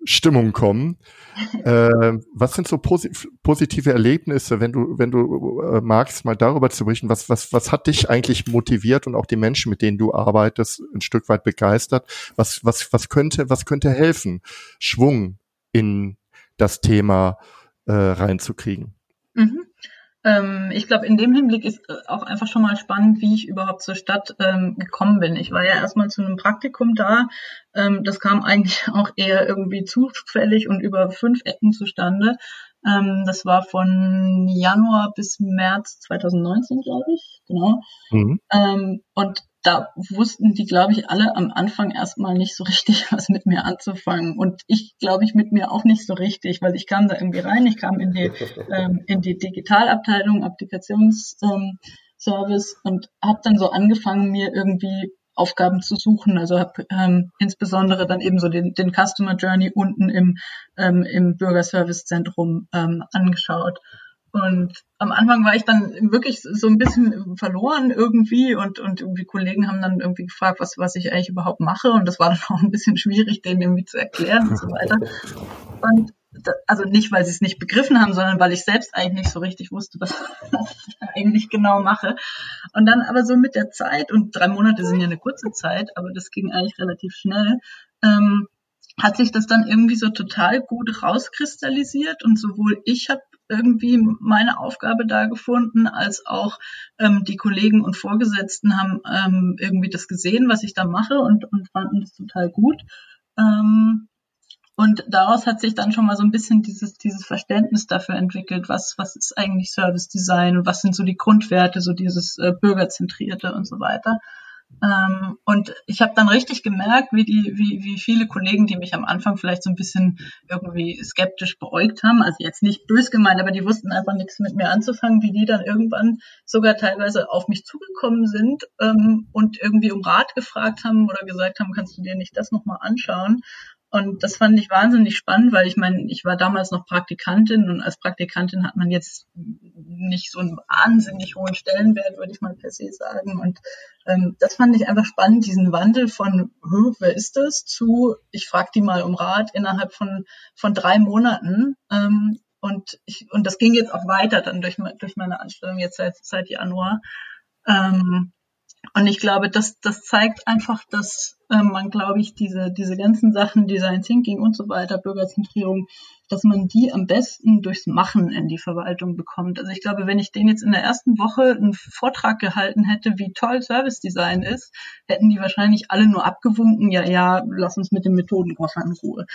Stimmung kommen. äh, was sind so posi positive Erlebnisse, wenn du, wenn du äh, magst, mal darüber zu berichten, was, was, was hat dich eigentlich motiviert und auch die Menschen, mit denen du arbeitest, ein Stück weit begeistert? Was, was, was könnte, was könnte helfen, Schwung in das Thema äh, reinzukriegen? Mhm. Ähm, ich glaube, in dem Hinblick ist äh, auch einfach schon mal spannend, wie ich überhaupt zur Stadt ähm, gekommen bin. Ich war ja erstmal zu einem Praktikum da. Ähm, das kam eigentlich auch eher irgendwie zufällig und über fünf Ecken zustande. Ähm, das war von Januar bis März 2019, glaube ich. Genau. Mhm. Ähm, und da wussten die, glaube ich, alle am Anfang erstmal nicht so richtig, was mit mir anzufangen. Und ich, glaube ich, mit mir auch nicht so richtig, weil ich kam da irgendwie rein, ich kam in die, ähm, in die Digitalabteilung, Applikationsservice und habe dann so angefangen, mir irgendwie Aufgaben zu suchen. Also habe ähm, insbesondere dann eben so den, den Customer Journey unten im, ähm, im Bürgerservice-Zentrum ähm, angeschaut und am Anfang war ich dann wirklich so ein bisschen verloren irgendwie und, und irgendwie Kollegen haben dann irgendwie gefragt, was, was ich eigentlich überhaupt mache. Und das war dann auch ein bisschen schwierig, denen irgendwie zu erklären und so weiter. Und also nicht, weil sie es nicht begriffen haben, sondern weil ich selbst eigentlich nicht so richtig wusste, was, ich eigentlich genau mache. Und dann aber so mit der Zeit, und drei Monate sind ja eine kurze Zeit, aber das ging eigentlich relativ schnell, ähm, hat sich das dann irgendwie so total gut rauskristallisiert und sowohl ich habe irgendwie meine Aufgabe da gefunden, als auch ähm, die Kollegen und Vorgesetzten haben ähm, irgendwie das gesehen, was ich da mache und, und fanden das total gut. Ähm, und daraus hat sich dann schon mal so ein bisschen dieses, dieses Verständnis dafür entwickelt, was, was ist eigentlich Service Design und was sind so die Grundwerte, so dieses äh, Bürgerzentrierte und so weiter. Ähm, und ich habe dann richtig gemerkt, wie die, wie, wie viele Kollegen, die mich am Anfang vielleicht so ein bisschen irgendwie skeptisch beäugt haben, also jetzt nicht bös gemeint, aber die wussten einfach nichts mit mir anzufangen, wie die dann irgendwann sogar teilweise auf mich zugekommen sind ähm, und irgendwie um Rat gefragt haben oder gesagt haben, kannst du dir nicht das nochmal anschauen? Und das fand ich wahnsinnig spannend, weil ich meine, ich war damals noch Praktikantin und als Praktikantin hat man jetzt nicht so einen wahnsinnig hohen Stellenwert, würde ich mal per se sagen. Und ähm, das fand ich einfach spannend, diesen Wandel von, wer ist das, zu, ich frage die mal um Rat innerhalb von, von drei Monaten. Ähm, und, ich, und das ging jetzt auch weiter dann durch, durch meine Anstellung jetzt seit, seit Januar. Ähm, und ich glaube, das, das zeigt einfach, dass ähm, man, glaube ich, diese, diese ganzen Sachen, Design Thinking und so weiter, Bürgerzentrierung, dass man die am besten durchs Machen in die Verwaltung bekommt. Also ich glaube, wenn ich den jetzt in der ersten Woche einen Vortrag gehalten hätte, wie toll Service Design ist, hätten die wahrscheinlich alle nur abgewunken, ja, ja, lass uns mit dem Methodenkoffer in Ruhe.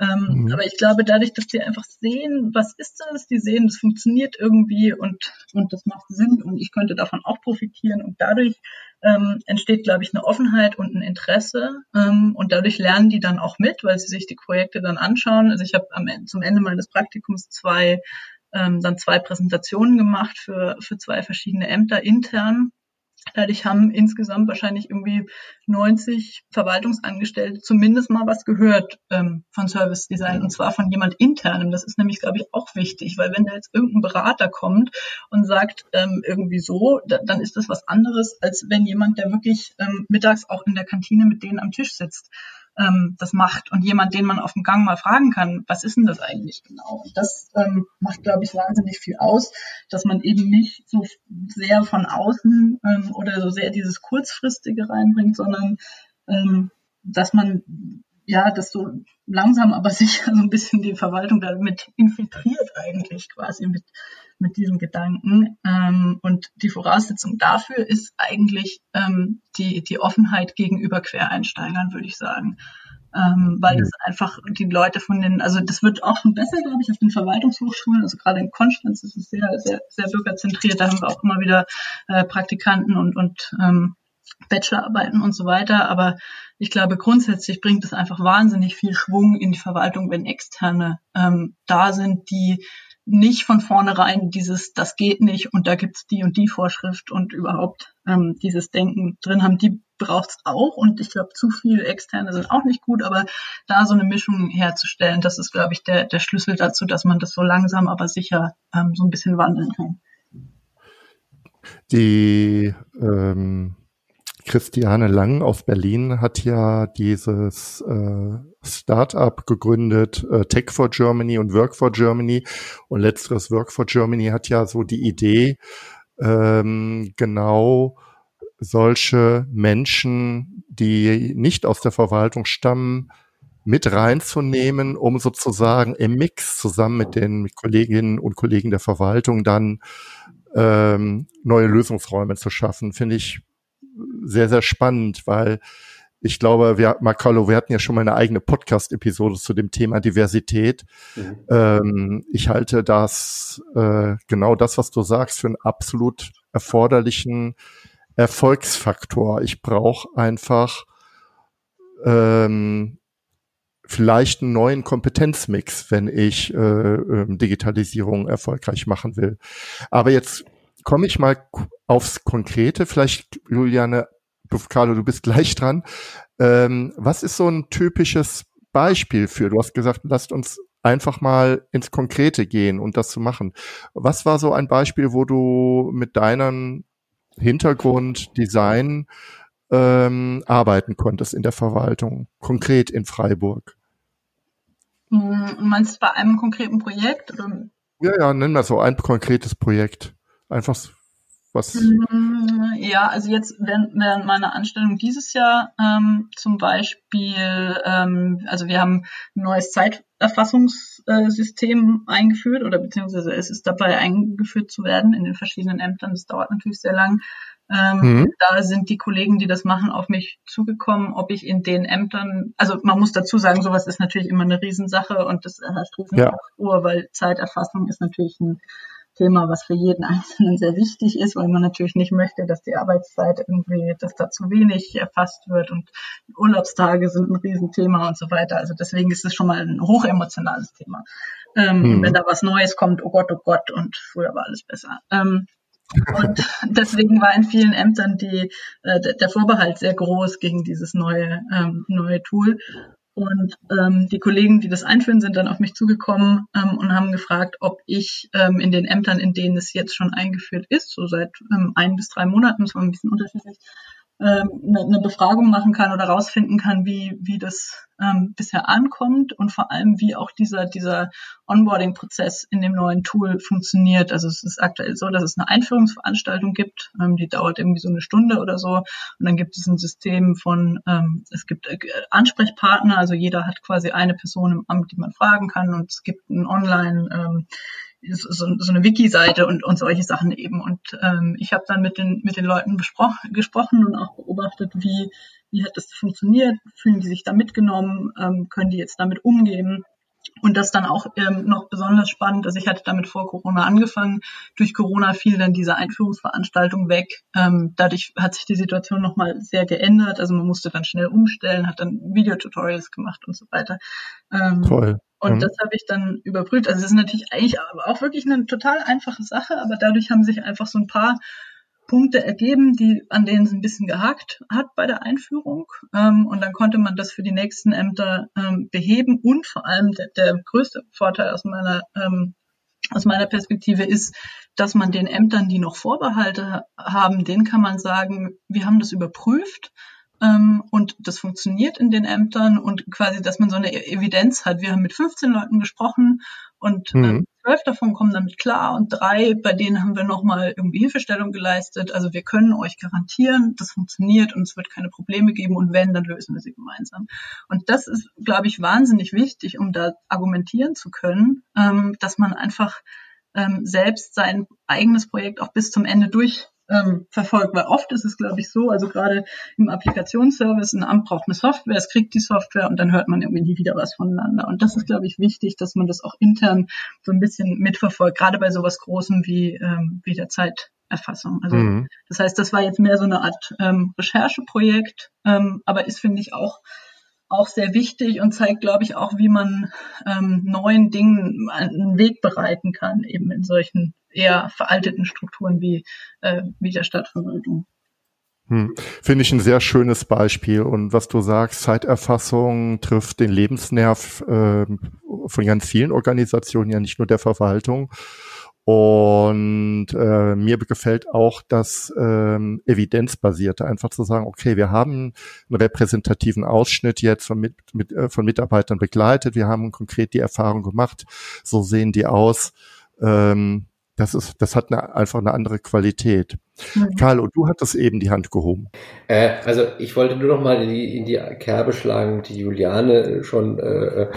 Ähm, mhm. Aber ich glaube, dadurch, dass die einfach sehen, was ist das, die sehen, das funktioniert irgendwie und, und das macht Sinn und ich könnte davon auch profitieren und dadurch ähm, entsteht, glaube ich, eine Offenheit und ein Interesse ähm, und dadurch lernen die dann auch mit, weil sie sich die Projekte dann anschauen. Also ich habe zum Ende meines Praktikums zwei ähm, dann zwei Präsentationen gemacht für, für zwei verschiedene Ämter intern Dadurch haben insgesamt wahrscheinlich irgendwie 90 Verwaltungsangestellte zumindest mal was gehört ähm, von Service Design und zwar von jemand internem. Das ist nämlich, glaube ich, auch wichtig, weil wenn da jetzt irgendein Berater kommt und sagt ähm, irgendwie so, da, dann ist das was anderes, als wenn jemand, der wirklich ähm, mittags auch in der Kantine mit denen am Tisch sitzt ähm, das macht und jemand, den man auf dem Gang mal fragen kann, was ist denn das eigentlich genau? Und das ähm, macht, glaube ich, wahnsinnig viel aus, dass man eben nicht so sehr von außen ähm, oder so sehr dieses kurzfristige reinbringt, sondern ähm, dass man ja, das so langsam aber sicher so ein bisschen die Verwaltung damit infiltriert eigentlich quasi mit, mit diesem Gedanken. Ähm, und die Voraussetzung dafür ist eigentlich ähm, die, die Offenheit gegenüber Quereinsteigern, würde ich sagen. Ähm, weil das einfach die Leute von den, also das wird auch schon besser, glaube ich, auf den Verwaltungshochschulen, also gerade in Konstanz ist es sehr, sehr, sehr bürgerzentriert, da haben wir auch immer wieder äh, Praktikanten und, und ähm, Bachelorarbeiten und so weiter. Aber ich glaube, grundsätzlich bringt es einfach wahnsinnig viel Schwung in die Verwaltung, wenn Externe ähm, da sind, die nicht von vornherein dieses, das geht nicht und da gibt's die und die Vorschrift und überhaupt ähm, dieses Denken drin haben, die braucht's auch und ich glaube, zu viele Externe sind auch nicht gut, aber da so eine Mischung herzustellen, das ist, glaube ich, der, der Schlüssel dazu, dass man das so langsam, aber sicher ähm, so ein bisschen wandeln kann. Die ähm Christiane Lang aus Berlin hat ja dieses äh, Startup gegründet, äh, Tech for Germany und Work for Germany. Und letzteres Work for Germany hat ja so die Idee, ähm, genau solche Menschen, die nicht aus der Verwaltung stammen, mit reinzunehmen, um sozusagen im Mix zusammen mit den Kolleginnen und Kollegen der Verwaltung dann ähm, neue Lösungsräume zu schaffen. Finde ich sehr, sehr spannend, weil ich glaube, wir, Marcolo, wir hatten ja schon mal eine eigene Podcast-Episode zu dem Thema Diversität. Mhm. Ähm, ich halte das, äh, genau das, was du sagst, für einen absolut erforderlichen Erfolgsfaktor. Ich brauche einfach ähm, vielleicht einen neuen Kompetenzmix, wenn ich äh, äh, Digitalisierung erfolgreich machen will. Aber jetzt komme ich mal aufs Konkrete. Vielleicht, Juliane, Carlo, du bist gleich dran. Ähm, was ist so ein typisches Beispiel für? Du hast gesagt, lasst uns einfach mal ins Konkrete gehen und das zu machen. Was war so ein Beispiel, wo du mit deinem Hintergrund Design ähm, arbeiten konntest in der Verwaltung, konkret in Freiburg? Hm, meinst du bei einem konkreten Projekt? Oder? Ja, ja, nenn mal so ein konkretes Projekt. Einfach was? Mm, ja, also jetzt während, während meiner Anstellung dieses Jahr ähm, zum Beispiel, ähm, also wir haben ein neues Zeiterfassungssystem eingeführt oder beziehungsweise es ist dabei eingeführt zu werden in den verschiedenen Ämtern. Das dauert natürlich sehr lang. Ähm, mhm. Da sind die Kollegen, die das machen, auf mich zugekommen, ob ich in den Ämtern, also man muss dazu sagen, sowas ist natürlich immer eine Riesensache und das herrscht ja. Uhr, weil Zeiterfassung ist natürlich ein Thema, was für jeden Einzelnen sehr wichtig ist, weil man natürlich nicht möchte, dass die Arbeitszeit irgendwie, dass da zu wenig erfasst wird und Urlaubstage sind ein Riesenthema und so weiter. Also deswegen ist es schon mal ein hochemotionales Thema. Ähm, mhm. Wenn da was Neues kommt, oh Gott, oh Gott, und früher war alles besser. Ähm, und deswegen war in vielen Ämtern die, äh, der Vorbehalt sehr groß gegen dieses neue, ähm, neue Tool. Und ähm, die Kollegen, die das einführen, sind dann auf mich zugekommen ähm, und haben gefragt, ob ich ähm, in den Ämtern, in denen es jetzt schon eingeführt ist, so seit ähm, ein bis drei Monaten, das war ein bisschen unterschiedlich, eine, eine Befragung machen kann oder rausfinden kann, wie, wie das ähm, bisher ankommt und vor allem, wie auch dieser, dieser Onboarding-Prozess in dem neuen Tool funktioniert. Also es ist aktuell so, dass es eine Einführungsveranstaltung gibt, ähm, die dauert irgendwie so eine Stunde oder so. Und dann gibt es ein System von, ähm, es gibt äh, Ansprechpartner, also jeder hat quasi eine Person im Amt, die man fragen kann und es gibt ein Online- ähm, so, so eine Wiki-Seite und, und solche Sachen eben. Und ähm, ich habe dann mit den, mit den Leuten gesprochen und auch beobachtet, wie, wie hat das funktioniert, fühlen die sich da mitgenommen, ähm, können die jetzt damit umgehen. Und das dann auch ähm, noch besonders spannend, also ich hatte damit vor Corona angefangen. Durch Corona fiel dann diese Einführungsveranstaltung weg. Ähm, dadurch hat sich die Situation nochmal sehr geändert. Also man musste dann schnell umstellen, hat dann Videotutorials gemacht und so weiter. Ähm, Toll. Und mhm. das habe ich dann überprüft. Also es ist natürlich eigentlich auch wirklich eine total einfache Sache, aber dadurch haben sich einfach so ein paar Punkte ergeben, die, an denen es ein bisschen gehakt hat bei der Einführung. Ähm, und dann konnte man das für die nächsten Ämter ähm, beheben. Und vor allem der, der größte Vorteil aus meiner, ähm, aus meiner Perspektive ist, dass man den Ämtern, die noch Vorbehalte haben, denen kann man sagen, wir haben das überprüft und das funktioniert in den Ämtern und quasi, dass man so eine e-, Evidenz hat. Wir haben mit 15 Leuten gesprochen und mhm. ähm, zwölf davon kommen damit klar und drei, bei denen haben wir nochmal irgendwie Hilfestellung geleistet. Also wir können euch garantieren, das funktioniert und es wird keine Probleme geben und wenn, dann lösen wir sie gemeinsam. Und das ist, glaube ich, wahnsinnig wichtig, um da argumentieren zu können, ähm, dass man einfach ähm, selbst sein eigenes Projekt auch bis zum Ende durch ähm, verfolgt. Weil oft ist es, glaube ich, so, also gerade im Applikationsservice, ein Amt braucht eine Software, es kriegt die Software und dann hört man irgendwie nie wieder was voneinander. Und das ist, glaube ich, wichtig, dass man das auch intern so ein bisschen mitverfolgt, gerade bei sowas Großem wie, ähm, wie der Zeiterfassung. Also mhm. das heißt, das war jetzt mehr so eine Art ähm, Rechercheprojekt, ähm, aber ist, finde ich, auch auch sehr wichtig und zeigt, glaube ich, auch, wie man ähm, neuen Dingen einen Weg bereiten kann, eben in solchen eher veralteten Strukturen wie, äh, wie der Stadtverwaltung. Hm. Finde ich ein sehr schönes Beispiel. Und was du sagst, Zeiterfassung trifft den Lebensnerv äh, von ganz vielen Organisationen, ja nicht nur der Verwaltung. Und äh, mir gefällt auch das ähm, evidenzbasierte, einfach zu sagen, okay, wir haben einen repräsentativen Ausschnitt jetzt von, mit, mit, äh, von Mitarbeitern begleitet, wir haben konkret die Erfahrung gemacht, so sehen die aus. Ähm, das ist, das hat eine, einfach eine andere Qualität. Mhm. Carlo, du hattest eben die Hand gehoben. Äh, also ich wollte nur noch mal in die, in die Kerbe schlagen, die Juliane schon äh,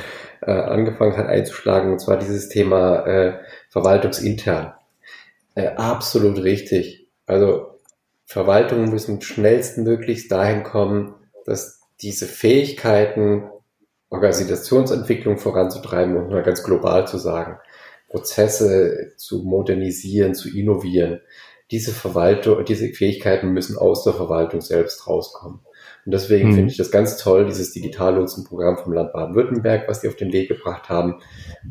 äh, angefangen hat einzuschlagen, und zwar dieses Thema äh, verwaltungsintern. Äh, absolut richtig. Also Verwaltungen müssen schnellstmöglichst dahin kommen, dass diese Fähigkeiten, Organisationsentwicklung voranzutreiben und mal ganz global zu sagen, Prozesse zu modernisieren, zu innovieren. Diese Verwaltung, diese Fähigkeiten müssen aus der Verwaltung selbst rauskommen. Und deswegen mhm. finde ich das ganz toll, dieses Digitallotsenprogramm vom Land Baden-Württemberg, was die auf den Weg gebracht haben.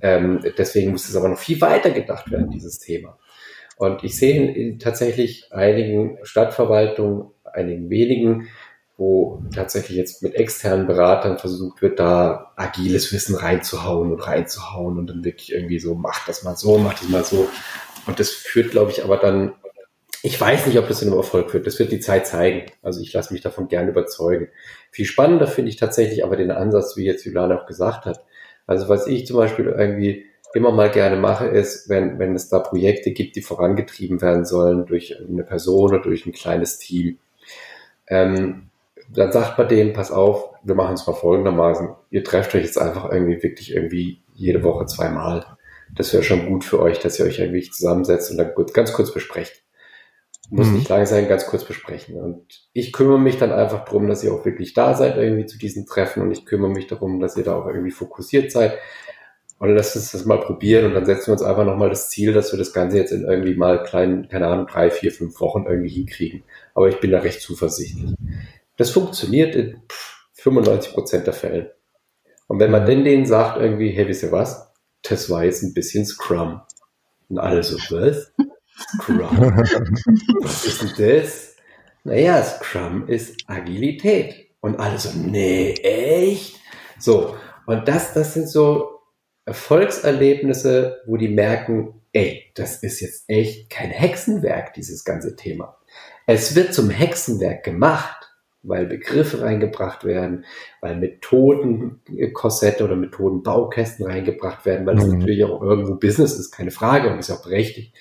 Ähm, deswegen muss es aber noch viel weiter gedacht werden, dieses Thema. Und ich sehe in tatsächlich einigen Stadtverwaltungen, einigen wenigen, wo tatsächlich jetzt mit externen Beratern versucht wird, da agiles Wissen reinzuhauen und reinzuhauen und dann wirklich irgendwie so, mach das mal so, mach das mal so. Und das führt, glaube ich, aber dann, ich weiß nicht, ob das in einem Erfolg führt. Das wird die Zeit zeigen. Also ich lasse mich davon gern überzeugen. Viel spannender finde ich tatsächlich aber den Ansatz, wie jetzt Juliane auch gesagt hat. Also was ich zum Beispiel irgendwie immer mal gerne mache, ist, wenn, wenn es da Projekte gibt, die vorangetrieben werden sollen durch eine Person oder durch ein kleines Team. Ähm, dann sagt man denen, pass auf, wir machen es mal folgendermaßen. Ihr trefft euch jetzt einfach irgendwie wirklich irgendwie jede Woche zweimal. Das wäre schon gut für euch, dass ihr euch irgendwie zusammensetzt und dann ganz kurz besprecht. Muss mhm. nicht lange sein, ganz kurz besprechen. Und ich kümmere mich dann einfach darum, dass ihr auch wirklich da seid irgendwie zu diesen Treffen und ich kümmere mich darum, dass ihr da auch irgendwie fokussiert seid. Und lasst uns das mal probieren und dann setzen wir uns einfach nochmal das Ziel, dass wir das Ganze jetzt in irgendwie mal kleinen, keine Ahnung, drei, vier, fünf Wochen irgendwie hinkriegen. Aber ich bin da recht zuversichtlich. Das funktioniert in 95 Prozent der Fälle. Und wenn man denn denen sagt irgendwie, hey, wisst ihr was? Das war jetzt ein bisschen Scrum. Und alle so, was? Scrum? was ist denn das? Naja, Scrum ist Agilität. Und alle so, nee, echt? So. Und das, das sind so Erfolgserlebnisse, wo die merken, ey, das ist jetzt echt kein Hexenwerk, dieses ganze Thema. Es wird zum Hexenwerk gemacht, weil Begriffe reingebracht werden, weil Methodenkorsette oder Methodenbaukästen reingebracht werden, weil es mhm. natürlich auch irgendwo Business ist, keine Frage und ist auch berechtigt.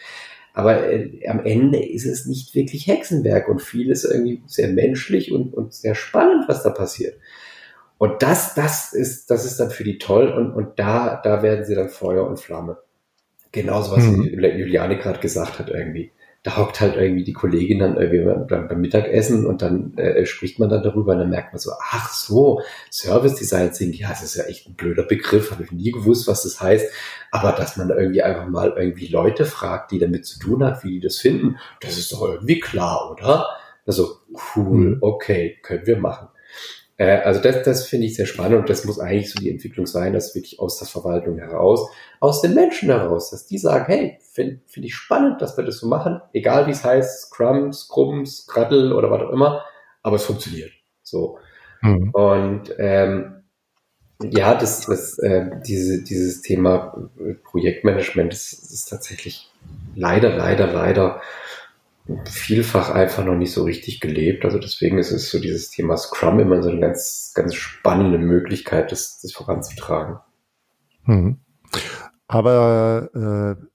Aber äh, am Ende ist es nicht wirklich Hexenwerk und vieles irgendwie sehr menschlich und, und sehr spannend, was da passiert. Und das, das ist, das ist dann für die toll und, und da, da werden sie dann Feuer und Flamme. Genauso, was mhm. Juliane gerade gesagt hat irgendwie da hockt halt irgendwie die Kollegin dann irgendwie beim, beim Mittagessen und dann äh, spricht man dann darüber und dann merkt man so, ach so, Service Design Thinking, ja, das ist ja echt ein blöder Begriff, habe ich nie gewusst, was das heißt. Aber dass man irgendwie einfach mal irgendwie Leute fragt, die damit zu tun hat, wie die das finden, das ist doch irgendwie klar, oder? Also cool, mhm. okay, können wir machen. Äh, also das, das finde ich sehr spannend und das muss eigentlich so die Entwicklung sein, dass wirklich aus der Verwaltung heraus, aus den Menschen heraus, dass die sagen, hey, finde find ich spannend, dass wir das so machen, egal wie es heißt, Scrum, Scrum, Scrattle oder was auch immer, aber es funktioniert. So. Mhm. Und ähm, ja, das, das, äh, diese, dieses Thema Projektmanagement, das ist tatsächlich leider, leider, leider vielfach einfach noch nicht so richtig gelebt. Also deswegen ist es so dieses Thema Scrum immer so eine ganz, ganz spannende Möglichkeit, das, das voranzutragen. Hm. Aber äh,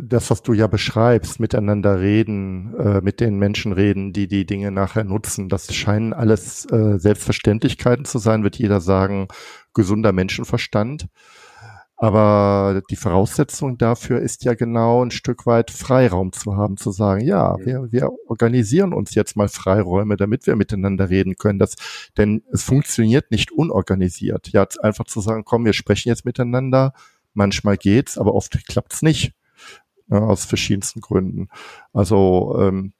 das, was du ja beschreibst, miteinander reden, äh, mit den Menschen reden, die die Dinge nachher nutzen, das scheinen alles äh, Selbstverständlichkeiten zu sein, wird jeder sagen, gesunder Menschenverstand. Aber die Voraussetzung dafür ist ja genau ein Stück weit Freiraum zu haben, zu sagen, ja, wir, wir organisieren uns jetzt mal Freiräume, damit wir miteinander reden können. Das, denn es funktioniert nicht unorganisiert. Ja, einfach zu sagen, komm, wir sprechen jetzt miteinander. Manchmal geht's, aber oft klappt's nicht. Ja, aus verschiedensten Gründen. Also ähm,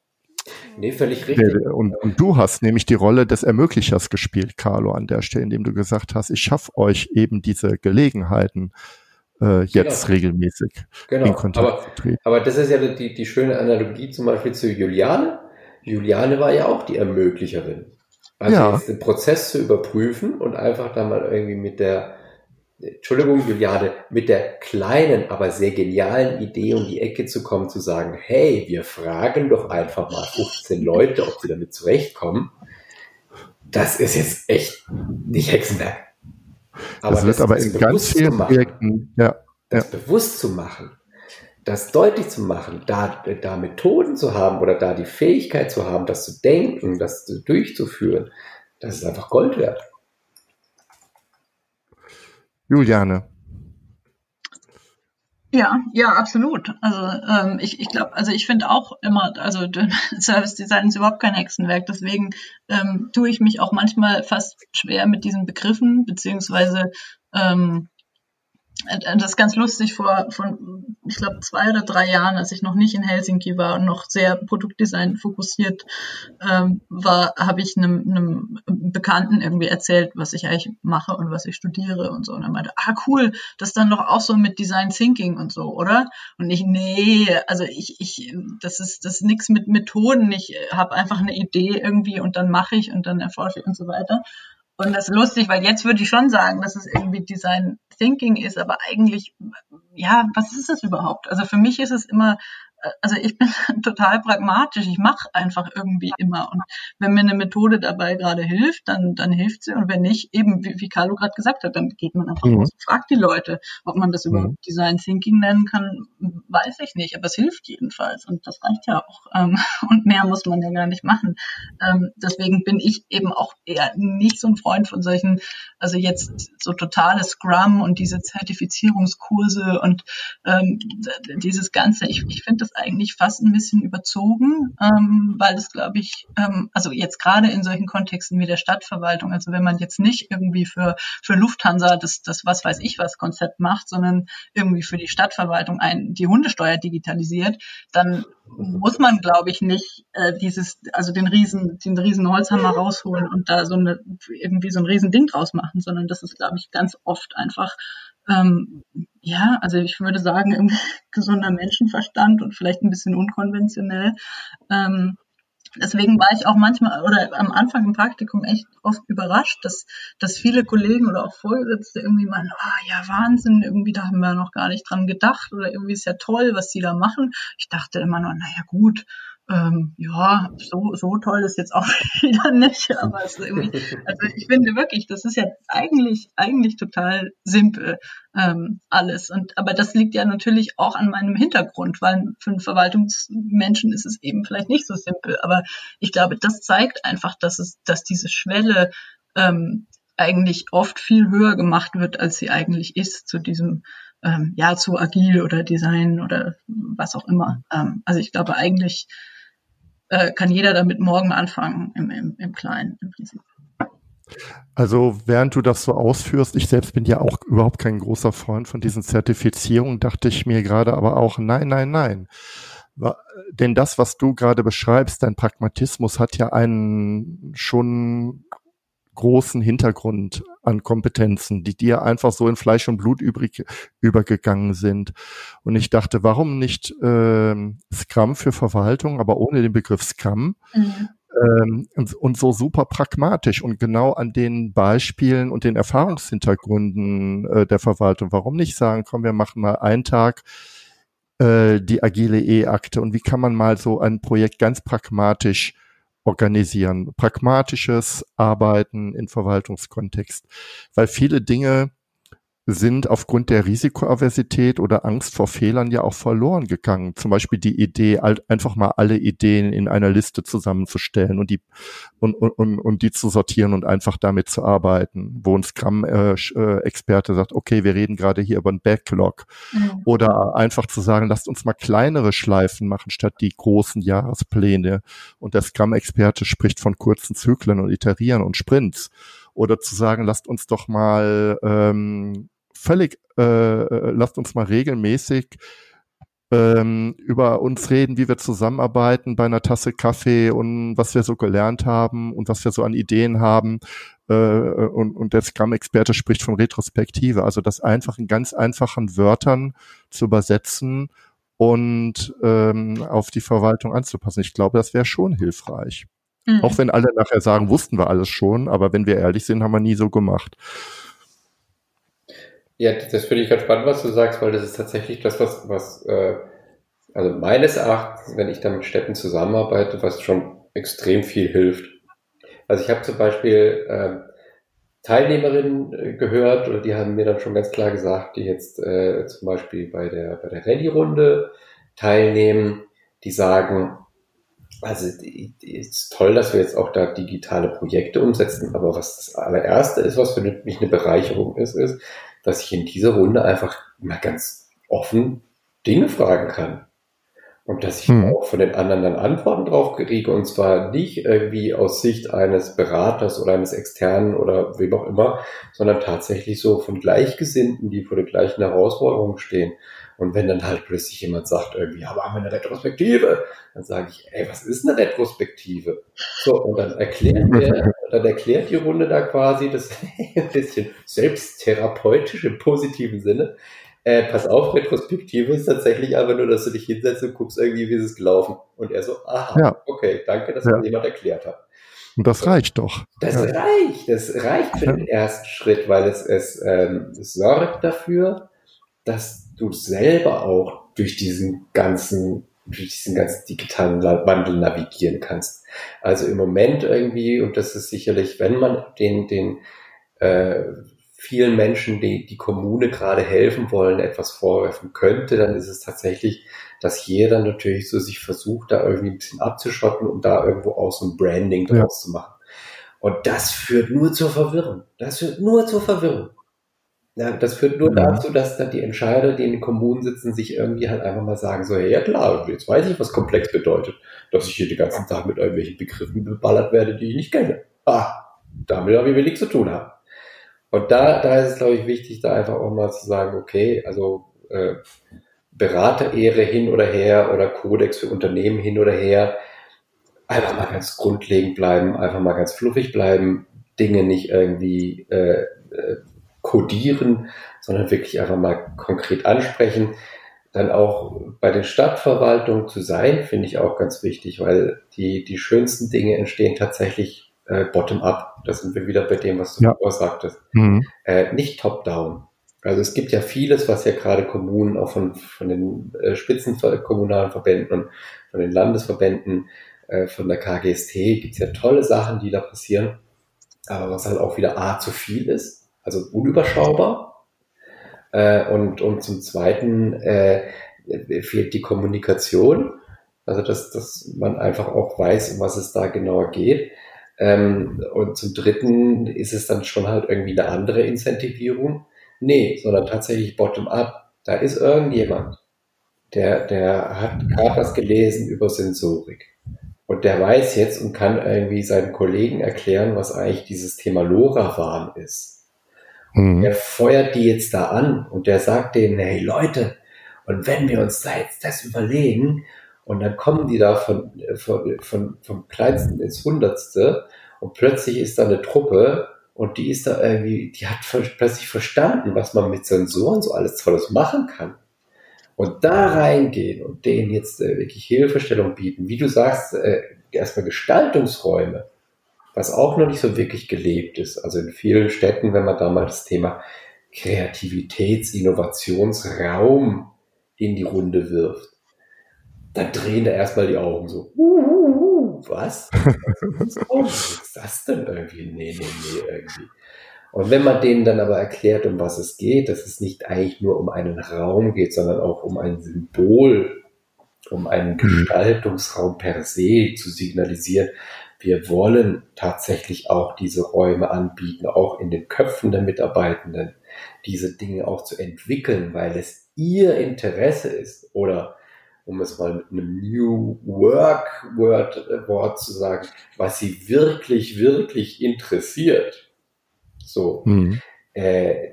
Nee, völlig richtig. Und, und, du hast nämlich die Rolle des Ermöglichers gespielt, Carlo, an der Stelle, indem du gesagt hast, ich schaffe euch eben diese Gelegenheiten, äh, jetzt genau. regelmäßig genau. in Kontakt aber, zu treten. Aber das ist ja die, die schöne Analogie zum Beispiel zu Juliane. Juliane war ja auch die Ermöglicherin. Also ja. jetzt den Prozess zu überprüfen und einfach da mal irgendwie mit der Entschuldigung, Juliane, mit der kleinen, aber sehr genialen Idee um die Ecke zu kommen, zu sagen, hey, wir fragen doch einfach mal 15 Leute, ob sie damit zurechtkommen. Das ist jetzt echt nicht Hexenwerk. Aber das, wird aber in ganz vielen machen, Projekten, ja, das ja. bewusst zu machen, das deutlich zu machen, da, da Methoden zu haben oder da die Fähigkeit zu haben, das zu denken, das durchzuführen, das ist einfach Gold wert. Juliane. Ja, ja, absolut. Also ähm, ich, ich glaube, also ich finde auch immer, also Service Design ist überhaupt kein Hexenwerk. Deswegen ähm, tue ich mich auch manchmal fast schwer mit diesen Begriffen, beziehungsweise ähm, äh, das ist ganz lustig, vor von, ich glaube, zwei oder drei Jahren, als ich noch nicht in Helsinki war und noch sehr Produktdesign fokussiert ähm, war, habe ich einem, einem Bekannten irgendwie erzählt, was ich eigentlich mache und was ich studiere und so. Und er meinte, ah cool, das ist dann doch auch so mit Design Thinking und so, oder? Und ich, nee, also ich, ich, das ist, das ist nichts mit Methoden. Ich habe einfach eine Idee irgendwie und dann mache ich und dann erforsche ich und so weiter. Und das ist lustig, weil jetzt würde ich schon sagen, dass es irgendwie Design Thinking ist, aber eigentlich, ja, was ist es überhaupt? Also für mich ist es immer also ich bin total pragmatisch. Ich mache einfach irgendwie immer. Und wenn mir eine Methode dabei gerade hilft, dann, dann hilft sie. Und wenn nicht, eben, wie, wie Carlo gerade gesagt hat, dann geht man einfach mhm. raus und fragt die Leute. Ob man das überhaupt mhm. Design Thinking nennen kann, weiß ich nicht. Aber es hilft jedenfalls. Und das reicht ja auch. Ähm, und mehr muss man ja gar nicht machen. Ähm, deswegen bin ich eben auch eher nicht so ein Freund von solchen, also jetzt so totale Scrum und diese Zertifizierungskurse und ähm, dieses Ganze. Ich, ich finde das das eigentlich fast ein bisschen überzogen, ähm, weil es, glaube ich, ähm, also jetzt gerade in solchen Kontexten wie der Stadtverwaltung, also wenn man jetzt nicht irgendwie für, für Lufthansa das, das was weiß ich was Konzept macht, sondern irgendwie für die Stadtverwaltung ein, die Hundesteuer digitalisiert, dann muss man, glaube ich, nicht äh, dieses, also den riesen, den riesen Holzhammer rausholen und da so eine irgendwie so ein riesen Ding draus machen, sondern das ist, glaube ich, ganz oft einfach ähm, ja, also ich würde sagen, irgendwie gesunder Menschenverstand und vielleicht ein bisschen unkonventionell. Ähm, deswegen war ich auch manchmal oder am Anfang im Praktikum echt oft überrascht, dass, dass viele Kollegen oder auch Vorgesetzte irgendwie meinen, oh ja, Wahnsinn, irgendwie da haben wir noch gar nicht dran gedacht oder irgendwie ist ja toll, was sie da machen. Ich dachte immer nur, naja gut, ähm, ja, so, so toll ist jetzt auch wieder nicht, aber es ist also ich finde wirklich, das ist ja eigentlich, eigentlich total simpel, ähm, alles. Und, aber das liegt ja natürlich auch an meinem Hintergrund, weil für einen Verwaltungsmenschen ist es eben vielleicht nicht so simpel. Aber ich glaube, das zeigt einfach, dass es, dass diese Schwelle, ähm, eigentlich oft viel höher gemacht wird, als sie eigentlich ist zu diesem ähm, ja zu agil oder Design oder was auch immer. Ähm, also ich glaube eigentlich äh, kann jeder damit morgen anfangen im, im, im Kleinen im Prinzip. Also während du das so ausführst, ich selbst bin ja auch überhaupt kein großer Freund von diesen Zertifizierungen, dachte ich mir gerade aber auch, nein, nein, nein. Denn das, was du gerade beschreibst, dein Pragmatismus hat ja einen schon großen Hintergrund an Kompetenzen, die dir einfach so in Fleisch und Blut übrig übergegangen sind. Und ich dachte, warum nicht äh, Scrum für Verwaltung, aber ohne den Begriff Scrum? Mhm. Ähm, und, und, so super pragmatisch und genau an den Beispielen und den Erfahrungshintergründen äh, der Verwaltung. Warum nicht sagen, komm, wir machen mal einen Tag äh, die agile E-Akte und wie kann man mal so ein Projekt ganz pragmatisch organisieren, pragmatisches Arbeiten in Verwaltungskontext, weil viele Dinge sind aufgrund der Risikoaversität oder Angst vor Fehlern ja auch verloren gegangen. Zum Beispiel die Idee, einfach mal alle Ideen in einer Liste zusammenzustellen und die und, und, und die zu sortieren und einfach damit zu arbeiten, wo ein Scrum-Experte sagt, okay, wir reden gerade hier über ein Backlog. Mhm. Oder einfach zu sagen, lasst uns mal kleinere Schleifen machen, statt die großen Jahrespläne. Und der Scrum-Experte spricht von kurzen Zyklen und Iterieren und Sprints oder zu sagen, lasst uns doch mal ähm, völlig, äh, äh, lasst uns mal regelmäßig ähm, über uns reden, wie wir zusammenarbeiten bei einer Tasse Kaffee und was wir so gelernt haben und was wir so an Ideen haben. Äh, und, und der Scrum-Experte spricht von Retrospektive, also das einfach in ganz einfachen Wörtern zu übersetzen und ähm, auf die Verwaltung anzupassen. Ich glaube, das wäre schon hilfreich. Mhm. Auch wenn alle nachher sagen, wussten wir alles schon, aber wenn wir ehrlich sind, haben wir nie so gemacht. Ja, das finde ich ganz spannend, was du sagst, weil das ist tatsächlich das, was, was äh, also meines Erachtens, wenn ich da mit Städten zusammenarbeite, was schon extrem viel hilft. Also ich habe zum Beispiel äh, Teilnehmerinnen gehört, oder die haben mir dann schon ganz klar gesagt, die jetzt äh, zum Beispiel bei der, bei der Rallye-Runde teilnehmen, die sagen, also ist toll, dass wir jetzt auch da digitale Projekte umsetzen, aber was das allererste ist, was für mich eine Bereicherung ist, ist, dass ich in dieser Runde einfach mal ganz offen Dinge fragen kann. Und dass ich hm. auch von den anderen dann Antworten drauf kriege, und zwar nicht irgendwie aus Sicht eines Beraters oder eines Externen oder wem auch immer, sondern tatsächlich so von Gleichgesinnten, die vor den gleichen Herausforderungen stehen. Und wenn dann halt plötzlich jemand sagt, irgendwie, aber haben wir eine Retrospektive, dann sage ich, ey, was ist eine Retrospektive? So, und dann erklärt der, dann erklärt die Runde da quasi das ein bisschen selbsttherapeutisch im positiven Sinne. Äh, pass auf, Retrospektive ist tatsächlich einfach nur, dass du dich hinsetzt und guckst irgendwie, wie ist es gelaufen. Und er so, aha, ja. okay, danke, dass ja. mir jemand erklärt hat. Und das reicht doch. Das ja. reicht, das reicht für den ersten Schritt, weil es, es, ähm, es sorgt dafür, dass du selber auch durch diesen ganzen, durch diesen ganzen digitalen Wandel navigieren kannst. Also im Moment irgendwie, und das ist sicherlich, wenn man den, den äh, vielen Menschen, die die Kommune gerade helfen wollen, etwas vorwerfen könnte, dann ist es tatsächlich, dass jeder natürlich so sich versucht, da irgendwie ein bisschen abzuschotten und da irgendwo auch so ein Branding draus ja. zu machen. Und das führt nur zur Verwirrung. Das führt nur zur Verwirrung. Ja, das führt nur ja. dazu, dass dann die Entscheider, die in den Kommunen sitzen, sich irgendwie halt einfach mal sagen, so, ja klar, jetzt weiß ich, was komplex bedeutet, dass ich hier den ganzen Tag mit irgendwelchen Begriffen beballert werde, die ich nicht kenne. Ah, damit habe ich wenig zu tun haben. Und da, da ist es, glaube ich, wichtig, da einfach auch mal zu sagen, okay, also äh, Beraterehre hin oder her oder Kodex für Unternehmen hin oder her, einfach mal ganz grundlegend bleiben, einfach mal ganz fluffig bleiben, Dinge nicht irgendwie äh, äh codieren, sondern wirklich einfach mal konkret ansprechen. Dann auch bei den Stadtverwaltungen zu sein, finde ich auch ganz wichtig, weil die, die schönsten Dinge entstehen tatsächlich äh, bottom-up. Da sind wir wieder bei dem, was du ja. vorher sagtest. Mhm. Äh, nicht top-down. Also es gibt ja vieles, was ja gerade Kommunen auch von, von den äh, Spitzenkommunalen Verbänden und von den Landesverbänden, äh, von der KGST, gibt es ja tolle Sachen, die da passieren, aber was halt auch wieder A zu viel ist, also unüberschaubar. Äh, und, und zum Zweiten äh, fehlt die Kommunikation, also dass, dass man einfach auch weiß, um was es da genauer geht. Ähm, und zum Dritten ist es dann schon halt irgendwie eine andere Incentivierung Nee, sondern tatsächlich bottom-up. Da ist irgendjemand, der, der hat gerade was gelesen über Sensorik. Und der weiß jetzt und kann irgendwie seinen Kollegen erklären, was eigentlich dieses Thema LoRaWAN ist. Mhm. Der feuert die jetzt da an und der sagt denen, hey Leute, und wenn wir uns da jetzt das überlegen, und dann kommen die da von, von, von, vom Kleinsten ins Hundertste und plötzlich ist da eine Truppe und die ist da irgendwie, die hat plötzlich verstanden, was man mit Sensoren so alles Tolles machen kann. Und da reingehen und denen jetzt äh, wirklich Hilfestellung bieten, wie du sagst, äh, erstmal Gestaltungsräume, was auch noch nicht so wirklich gelebt ist. Also in vielen Städten, wenn man da mal das Thema Kreativitäts-, Innovationsraum in die Runde wirft, dann drehen da erstmal die Augen so. Uh, was? Was ist das denn irgendwie? Nee, nee, nee, irgendwie. Und wenn man denen dann aber erklärt, um was es geht, dass es nicht eigentlich nur um einen Raum geht, sondern auch um ein Symbol, um einen mhm. Gestaltungsraum per se zu signalisieren, wir wollen tatsächlich auch diese Räume anbieten, auch in den Köpfen der Mitarbeitenden, diese Dinge auch zu entwickeln, weil es ihr Interesse ist oder um es mal mit einem New Work Word, äh, Wort zu sagen, was sie wirklich, wirklich interessiert, so, mhm. äh,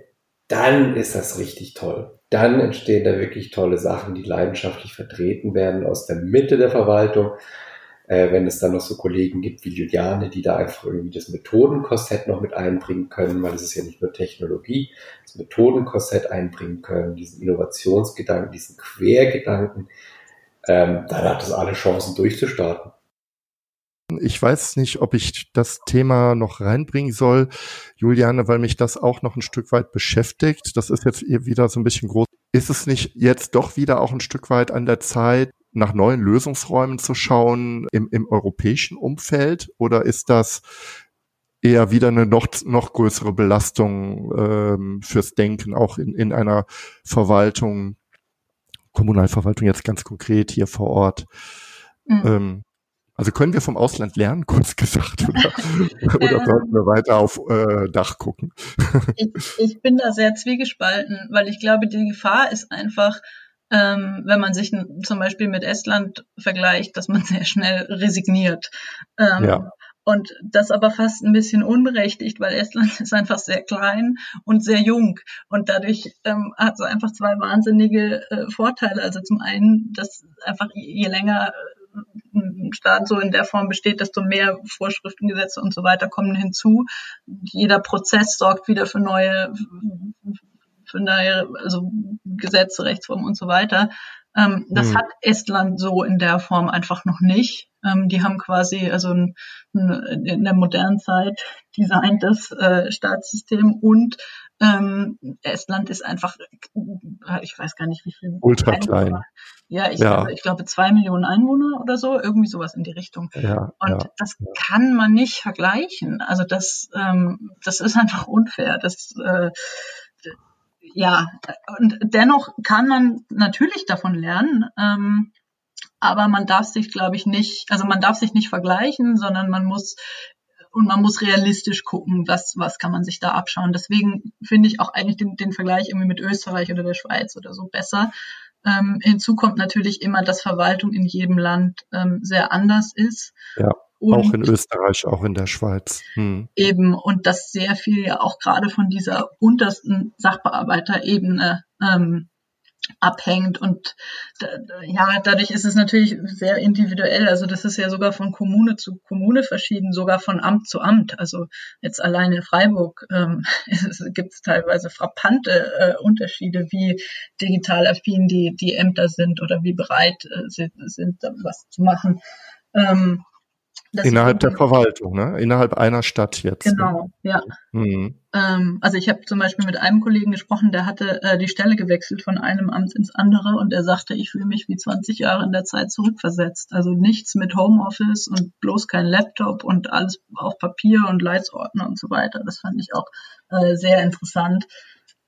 dann ist das richtig toll. Dann entstehen da wirklich tolle Sachen, die leidenschaftlich vertreten werden aus der Mitte der Verwaltung. Äh, wenn es dann noch so Kollegen gibt wie Juliane, die da einfach irgendwie das Methodenkorsett noch mit einbringen können, weil es ist ja nicht nur Technologie, das Methodenkorsett einbringen können, diesen Innovationsgedanken, diesen Quergedanken, ähm, dann hat es alle Chancen durchzustarten. Ich weiß nicht, ob ich das Thema noch reinbringen soll, Juliane, weil mich das auch noch ein Stück weit beschäftigt. Das ist jetzt wieder so ein bisschen groß. Ist es nicht jetzt doch wieder auch ein Stück weit an der Zeit, nach neuen Lösungsräumen zu schauen im, im europäischen Umfeld? Oder ist das eher wieder eine noch, noch größere Belastung ähm, fürs Denken, auch in, in einer Verwaltung, Kommunalverwaltung jetzt ganz konkret hier vor Ort. Mhm. Ähm, also können wir vom Ausland lernen, kurz gesagt, oder, oder sollten wir weiter auf äh, Dach gucken? ich, ich bin da sehr zwiegespalten, weil ich glaube, die Gefahr ist einfach, ähm, wenn man sich zum Beispiel mit Estland vergleicht, dass man sehr schnell resigniert. Ähm, ja. Und das aber fast ein bisschen unberechtigt, weil Estland ist einfach sehr klein und sehr jung. Und dadurch ähm, hat es einfach zwei wahnsinnige äh, Vorteile. Also zum einen, dass einfach je länger äh, ein Staat so in der Form besteht, desto mehr Vorschriften, Gesetze und so weiter kommen hinzu. Jeder Prozess sorgt wieder für neue, für neue also Gesetze, Rechtsformen und so weiter. Ähm, das hm. hat Estland so in der Form einfach noch nicht. Ähm, die haben quasi also ein, ein, in der modernen Zeit designtes äh, Staatssystem und ähm, Estland ist einfach, äh, ich weiß gar nicht wie viel. Ultra Einwohner. klein. Ja, ich, ja. Glaube, ich glaube zwei Millionen Einwohner oder so, irgendwie sowas in die Richtung. Ja, und ja, das ja. kann man nicht vergleichen. Also das, ähm, das ist einfach unfair. Das äh, ja, und dennoch kann man natürlich davon lernen, ähm, aber man darf sich, glaube ich, nicht, also man darf sich nicht vergleichen, sondern man muss und man muss realistisch gucken, was, was kann man sich da abschauen. Deswegen finde ich auch eigentlich den, den Vergleich irgendwie mit Österreich oder der Schweiz oder so besser. Ähm, hinzu kommt natürlich immer, dass Verwaltung in jedem Land ähm, sehr anders ist. Ja. Und auch in Österreich, auch in der Schweiz. Hm. Eben, und dass sehr viel ja auch gerade von dieser untersten Sachbearbeiterebene ähm, abhängt. Und ja, dadurch ist es natürlich sehr individuell. Also das ist ja sogar von Kommune zu Kommune verschieden, sogar von Amt zu Amt. Also jetzt allein in Freiburg ähm, gibt es teilweise frappante äh, Unterschiede, wie digital affin die, die Ämter sind oder wie bereit äh, sie sind, was zu machen. Ähm, Innerhalb der Verwaltung, ne? Innerhalb einer Stadt jetzt. Ne? Genau, ne? ja. Mhm. Ähm, also ich habe zum Beispiel mit einem Kollegen gesprochen, der hatte äh, die Stelle gewechselt von einem Amt ins andere und er sagte, ich fühle mich wie 20 Jahre in der Zeit zurückversetzt. Also nichts mit Homeoffice und bloß kein Laptop und alles auf Papier und Leitsordner und so weiter. Das fand ich auch äh, sehr interessant.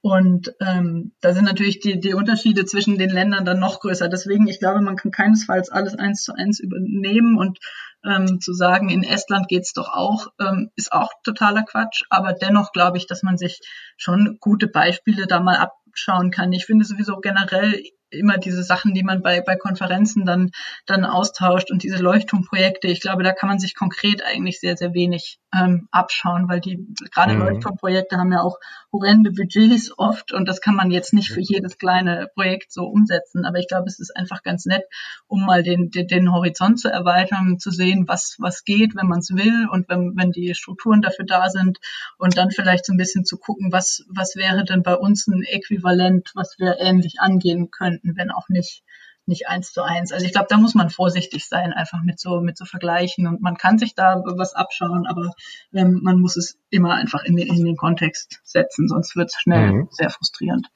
Und ähm, da sind natürlich die, die Unterschiede zwischen den Ländern dann noch größer. Deswegen, ich glaube, man kann keinesfalls alles eins zu eins übernehmen und ähm, zu sagen, in Estland geht's doch auch, ähm, ist auch totaler Quatsch. Aber dennoch glaube ich, dass man sich schon gute Beispiele da mal abschauen kann. Ich finde sowieso generell immer diese Sachen, die man bei, bei Konferenzen dann, dann austauscht und diese Leuchtturmprojekte. Ich glaube, da kann man sich konkret eigentlich sehr, sehr wenig ähm, abschauen, weil die gerade mhm. Leuchtturmprojekte haben ja auch horrende Budgets oft und das kann man jetzt nicht für jedes kleine Projekt so umsetzen. Aber ich glaube, es ist einfach ganz nett, um mal den, den, den Horizont zu erweitern, zu sehen, was, was geht, wenn man es will und wenn, wenn die Strukturen dafür da sind und dann vielleicht so ein bisschen zu gucken, was, was wäre denn bei uns ein Äquivalent, was wir ähnlich angehen könnten, wenn auch nicht nicht eins zu eins. Also ich glaube, da muss man vorsichtig sein, einfach mit so mit so Vergleichen und man kann sich da was abschauen, aber ähm, man muss es immer einfach in den, in den Kontext setzen, sonst wird es schnell mhm. sehr frustrierend.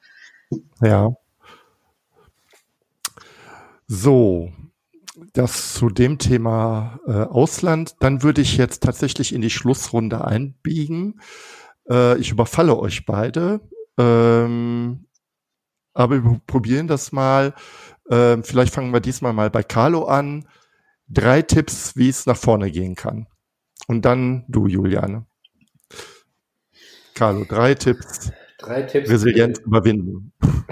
Ja. So, das zu dem Thema äh, Ausland. Dann würde ich jetzt tatsächlich in die Schlussrunde einbiegen. Äh, ich überfalle euch beide. Ähm, aber wir probieren das mal. Ähm, vielleicht fangen wir diesmal mal bei Carlo an. Drei Tipps, wie es nach vorne gehen kann. Und dann du, Juliane. Carlo, drei Tipps. Drei Tipps. Resilienz überwinden.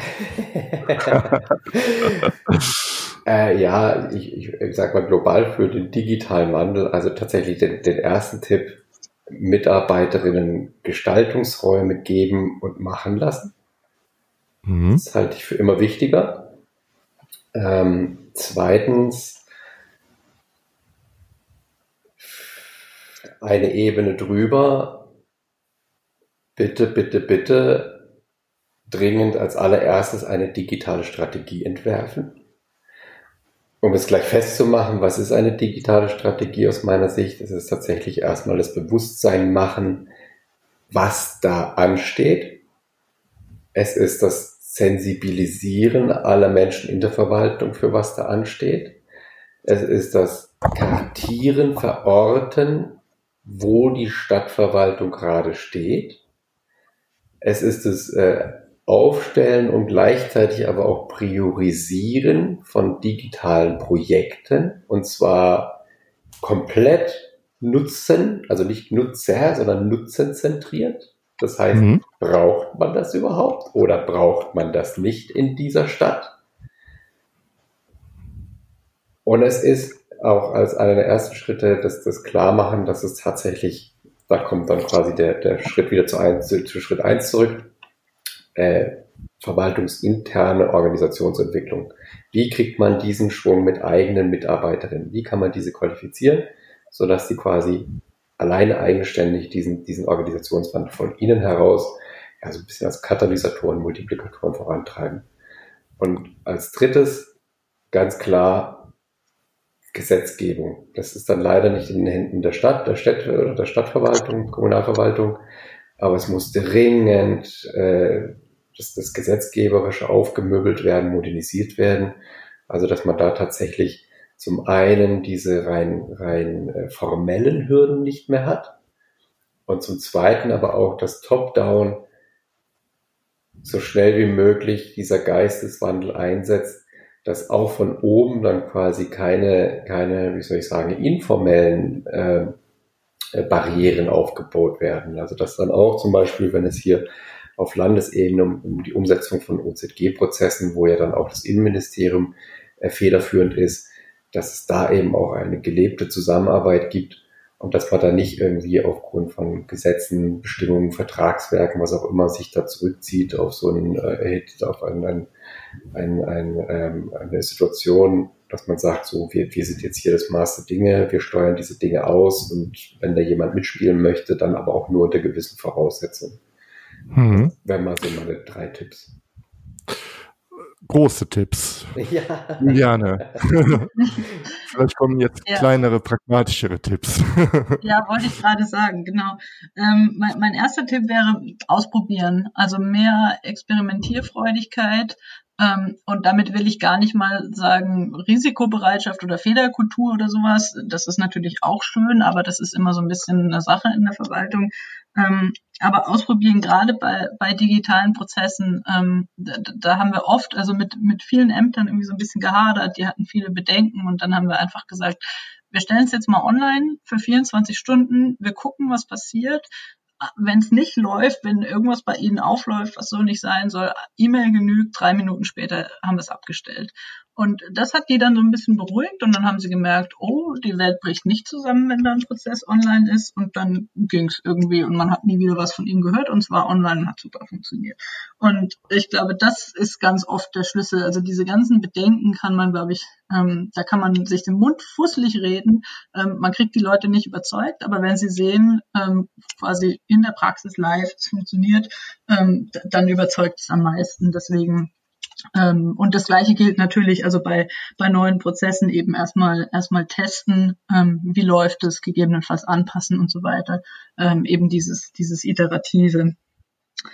äh, ja, ich, ich, ich sag mal global für den digitalen Wandel. Also tatsächlich den, den ersten Tipp, Mitarbeiterinnen Gestaltungsräume geben und machen lassen. Mhm. Das halte ich für immer wichtiger. Ähm, zweitens, eine Ebene drüber, bitte, bitte, bitte dringend als allererstes eine digitale Strategie entwerfen. Um es gleich festzumachen, was ist eine digitale Strategie aus meiner Sicht? Es ist tatsächlich erstmal das Bewusstsein machen, was da ansteht. Es ist das Sensibilisieren aller Menschen in der Verwaltung für was da ansteht. Es ist das Kartieren, Verorten, wo die Stadtverwaltung gerade steht. Es ist das äh, Aufstellen und gleichzeitig aber auch Priorisieren von digitalen Projekten und zwar komplett Nutzen, also nicht Nutzer, sondern nutzenzentriert. Das heißt, mhm. braucht man das überhaupt oder braucht man das nicht in dieser Stadt? Und es ist auch als einer der ersten Schritte das, das Klarmachen, dass es tatsächlich, da kommt dann quasi der, der Schritt wieder zu, ein, zu, zu Schritt eins zurück, äh, verwaltungsinterne Organisationsentwicklung. Wie kriegt man diesen Schwung mit eigenen Mitarbeiterinnen? Wie kann man diese qualifizieren, sodass sie quasi alleine eigenständig diesen, diesen Organisationswandel von innen heraus ja, so ein bisschen als Katalysatoren, Multiplikatoren vorantreiben. Und als drittes ganz klar Gesetzgebung. Das ist dann leider nicht in den Händen der Stadt, der Städte oder der Stadtverwaltung, Kommunalverwaltung, aber es muss dringend äh, das, das Gesetzgeberische aufgemöbelt werden, modernisiert werden. Also dass man da tatsächlich zum einen diese rein, rein äh, formellen Hürden nicht mehr hat und zum zweiten aber auch das Top-Down so schnell wie möglich dieser Geisteswandel einsetzt, dass auch von oben dann quasi keine, keine, wie soll ich sagen, informellen äh, äh Barrieren aufgebaut werden. Also dass dann auch zum Beispiel, wenn es hier auf Landesebene um, um die Umsetzung von OZG-Prozessen, wo ja dann auch das Innenministerium äh, federführend ist, dass es da eben auch eine gelebte Zusammenarbeit gibt und dass man da nicht irgendwie aufgrund von Gesetzen, Bestimmungen, Vertragswerken, was auch immer, sich da zurückzieht auf so ein, äh, auf ein, ein, ein, ein, ähm, eine Situation, dass man sagt, so, wir, wir sind jetzt hier das Maß der Dinge, wir steuern diese Dinge aus und wenn da jemand mitspielen möchte, dann aber auch nur unter gewissen Voraussetzungen. Mhm. Wären mal so meine drei Tipps große Tipps. Ja. Juliane. Vielleicht kommen jetzt ja. kleinere, pragmatischere Tipps. ja, wollte ich gerade sagen, genau. Ähm, mein, mein erster Tipp wäre ausprobieren. Also mehr Experimentierfreudigkeit, und damit will ich gar nicht mal sagen Risikobereitschaft oder Fehlerkultur oder sowas. Das ist natürlich auch schön, aber das ist immer so ein bisschen eine Sache in der Verwaltung. Ähm, aber ausprobieren, gerade bei, bei digitalen Prozessen, ähm, da, da haben wir oft, also mit, mit vielen Ämtern irgendwie so ein bisschen gehadert, die hatten viele Bedenken und dann haben wir einfach gesagt, wir stellen es jetzt mal online für 24 Stunden, wir gucken, was passiert wenn es nicht läuft, wenn irgendwas bei Ihnen aufläuft, was so nicht sein soll, E-Mail genügt, drei Minuten später haben wir es abgestellt. Und das hat die dann so ein bisschen beruhigt und dann haben sie gemerkt, oh, die Welt bricht nicht zusammen, wenn da ein Prozess online ist und dann ging es irgendwie und man hat nie wieder was von ihm gehört und zwar online hat super funktioniert. Und ich glaube, das ist ganz oft der Schlüssel. Also diese ganzen Bedenken kann man, glaube ich, ähm, da kann man sich den Mund fusselig reden. Ähm, man kriegt die Leute nicht überzeugt, aber wenn sie sehen, ähm, quasi in der Praxis live, es funktioniert, ähm, dann überzeugt es am meisten. Deswegen ähm, und das Gleiche gilt natürlich also bei, bei neuen Prozessen eben erstmal, erstmal testen, ähm, wie läuft es, gegebenenfalls anpassen und so weiter. Ähm, eben dieses, dieses Iterative.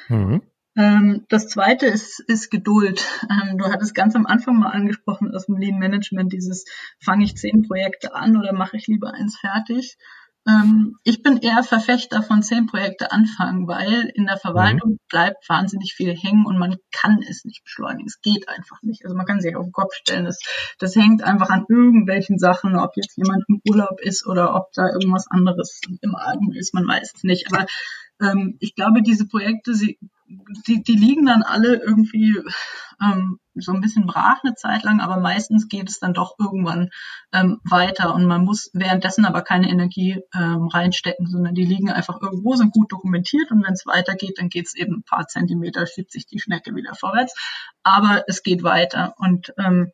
Mhm. Ähm, das zweite ist, ist Geduld. Ähm, du hattest ganz am Anfang mal angesprochen aus dem Lean Management dieses, fange ich zehn Projekte an oder mache ich lieber eins fertig? Ähm, ich bin eher Verfechter von zehn Projekte anfangen, weil in der Verwaltung mhm. bleibt wahnsinnig viel hängen und man kann es nicht beschleunigen. Es geht einfach nicht. Also man kann sich auf den Kopf stellen. Das, das hängt einfach an irgendwelchen Sachen, ob jetzt jemand im Urlaub ist oder ob da irgendwas anderes im Argen ist. Man weiß es nicht. Aber ähm, ich glaube, diese Projekte, sie, die, die liegen dann alle irgendwie ähm, so ein bisschen brach eine Zeit lang, aber meistens geht es dann doch irgendwann ähm, weiter. Und man muss währenddessen aber keine Energie ähm, reinstecken, sondern die liegen einfach irgendwo, sind gut dokumentiert. Und wenn es weitergeht, dann geht es eben ein paar Zentimeter, schiebt sich die Schnecke wieder vorwärts, aber es geht weiter. Und ähm,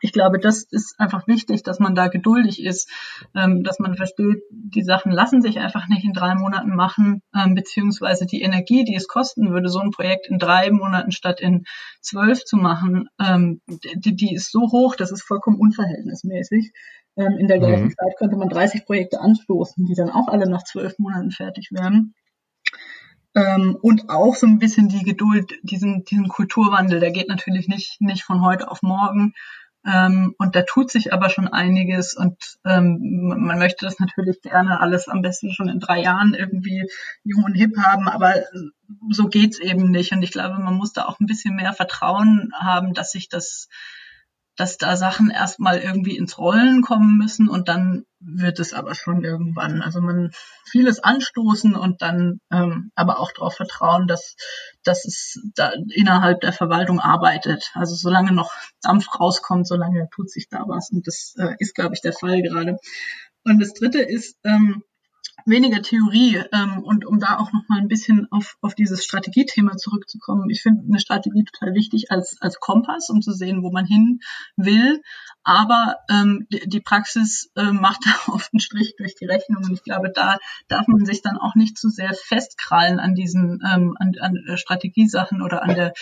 ich glaube, das ist einfach wichtig, dass man da geduldig ist, ähm, dass man versteht, die Sachen lassen sich einfach nicht in drei Monaten machen, ähm, beziehungsweise die Energie, die es kosten würde, so ein Projekt in drei Monaten statt in zwölf zu machen, ähm, die, die ist so hoch, das ist vollkommen unverhältnismäßig. In der gleichen mhm. Zeit könnte man 30 Projekte anstoßen, die dann auch alle nach zwölf Monaten fertig werden. Ähm, und auch so ein bisschen die Geduld, diesen, diesen Kulturwandel, der geht natürlich nicht, nicht von heute auf morgen. Ähm, und da tut sich aber schon einiges und ähm, man möchte das natürlich gerne alles am besten schon in drei Jahren irgendwie jung und hip haben, aber so geht's eben nicht. Und ich glaube, man muss da auch ein bisschen mehr Vertrauen haben, dass sich das dass da Sachen erstmal irgendwie ins Rollen kommen müssen und dann wird es aber schon irgendwann. Also man vieles anstoßen und dann ähm, aber auch darauf vertrauen, dass, dass es da innerhalb der Verwaltung arbeitet. Also solange noch Dampf rauskommt, solange tut sich da was. Und das äh, ist, glaube ich, der Fall gerade. Und das Dritte ist, ähm, weniger Theorie ähm, und um da auch noch mal ein bisschen auf, auf dieses Strategiethema zurückzukommen. Ich finde eine Strategie total wichtig als, als Kompass, um zu sehen, wo man hin will. Aber ähm, die, die Praxis äh, macht da oft einen Strich durch die Rechnung und ich glaube, da darf man sich dann auch nicht zu sehr festkrallen an diesen ähm, an, an Strategiesachen oder an der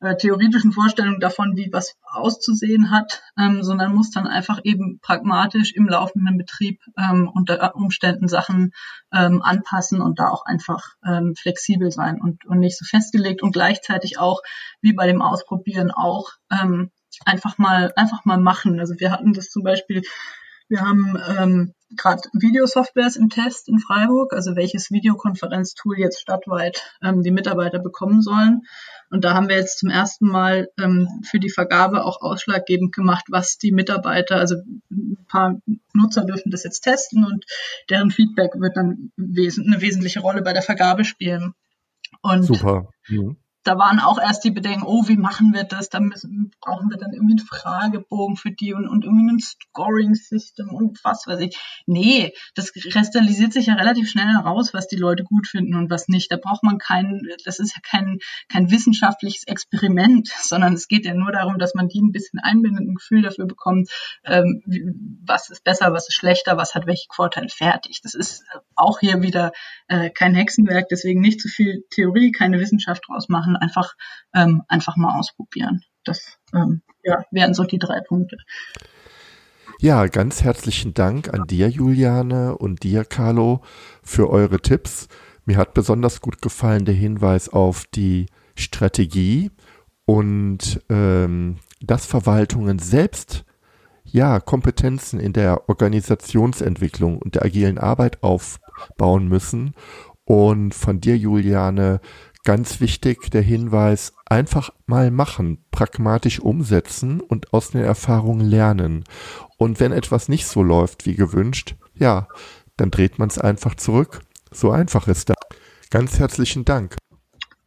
äh, theoretischen Vorstellung davon, wie was auszusehen hat, ähm, sondern muss dann einfach eben pragmatisch im laufenden Betrieb ähm, unter Umständen Sachen ähm, anpassen und da auch einfach ähm, flexibel sein und, und nicht so festgelegt und gleichzeitig auch wie bei dem Ausprobieren auch ähm, einfach mal einfach mal machen. Also wir hatten das zum Beispiel wir haben ähm, gerade Videosoftwares im Test in Freiburg, also welches Videokonferenztool jetzt stadtweit ähm, die Mitarbeiter bekommen sollen. Und da haben wir jetzt zum ersten Mal ähm, für die Vergabe auch ausschlaggebend gemacht, was die Mitarbeiter, also ein paar Nutzer dürfen das jetzt testen und deren Feedback wird dann wes eine wesentliche Rolle bei der Vergabe spielen. Und Super. Mhm da waren auch erst die Bedenken, oh, wie machen wir das? Da brauchen wir dann irgendwie einen Fragebogen für die und, und irgendwie ein Scoring-System und was weiß ich. Nee, das kristallisiert sich ja relativ schnell heraus, was die Leute gut finden und was nicht. Da braucht man kein, das ist ja kein, kein wissenschaftliches Experiment, sondern es geht ja nur darum, dass man die ein bisschen einbindet, ein Gefühl dafür bekommt, ähm, was ist besser, was ist schlechter, was hat welchen Vorteil fertig. Das ist auch hier wieder äh, kein Hexenwerk, deswegen nicht zu viel Theorie, keine Wissenschaft draus machen einfach, ähm, einfach mal ausprobieren. Das ähm, ja, wären so die drei Punkte. Ja, ganz herzlichen Dank an dir, Juliane, und dir, Carlo, für eure Tipps. Mir hat besonders gut gefallen der Hinweis auf die Strategie und ähm, dass Verwaltungen selbst ja Kompetenzen in der Organisationsentwicklung und der agilen Arbeit aufbauen müssen. Und von dir, Juliane, ganz wichtig der Hinweis, einfach mal machen, pragmatisch umsetzen und aus den Erfahrungen lernen. Und wenn etwas nicht so läuft wie gewünscht, ja, dann dreht man es einfach zurück. So einfach ist das. Ganz herzlichen Dank.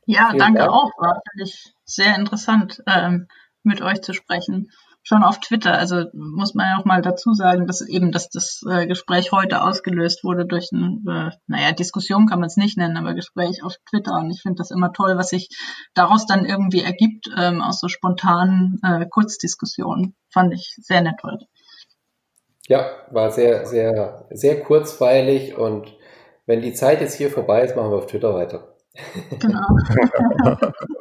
Ja, danke Dank. auch. War natürlich sehr interessant, ähm, mit euch zu sprechen. Schon auf Twitter, also muss man ja auch mal dazu sagen, dass eben, dass das äh, Gespräch heute ausgelöst wurde durch eine, äh, naja, Diskussion kann man es nicht nennen, aber Gespräch auf Twitter. Und ich finde das immer toll, was sich daraus dann irgendwie ergibt, ähm, aus so spontanen äh, Kurzdiskussionen. Fand ich sehr nett heute. Ja, war sehr, sehr, sehr kurzweilig und wenn die Zeit jetzt hier vorbei ist, machen wir auf Twitter weiter. Genau.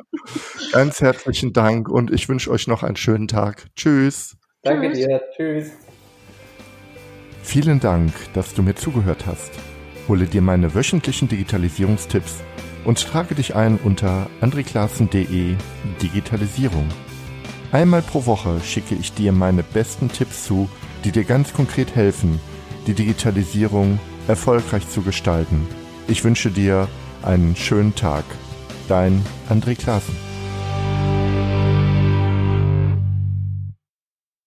Ganz herzlichen Dank und ich wünsche euch noch einen schönen Tag. Tschüss. Danke Tschüss. dir. Tschüss. Vielen Dank, dass du mir zugehört hast. Hole dir meine wöchentlichen Digitalisierungstipps und trage dich ein unter andreklassen.de Digitalisierung. Einmal pro Woche schicke ich dir meine besten Tipps zu, die dir ganz konkret helfen, die Digitalisierung erfolgreich zu gestalten. Ich wünsche dir einen schönen Tag. Dein André Klaassen.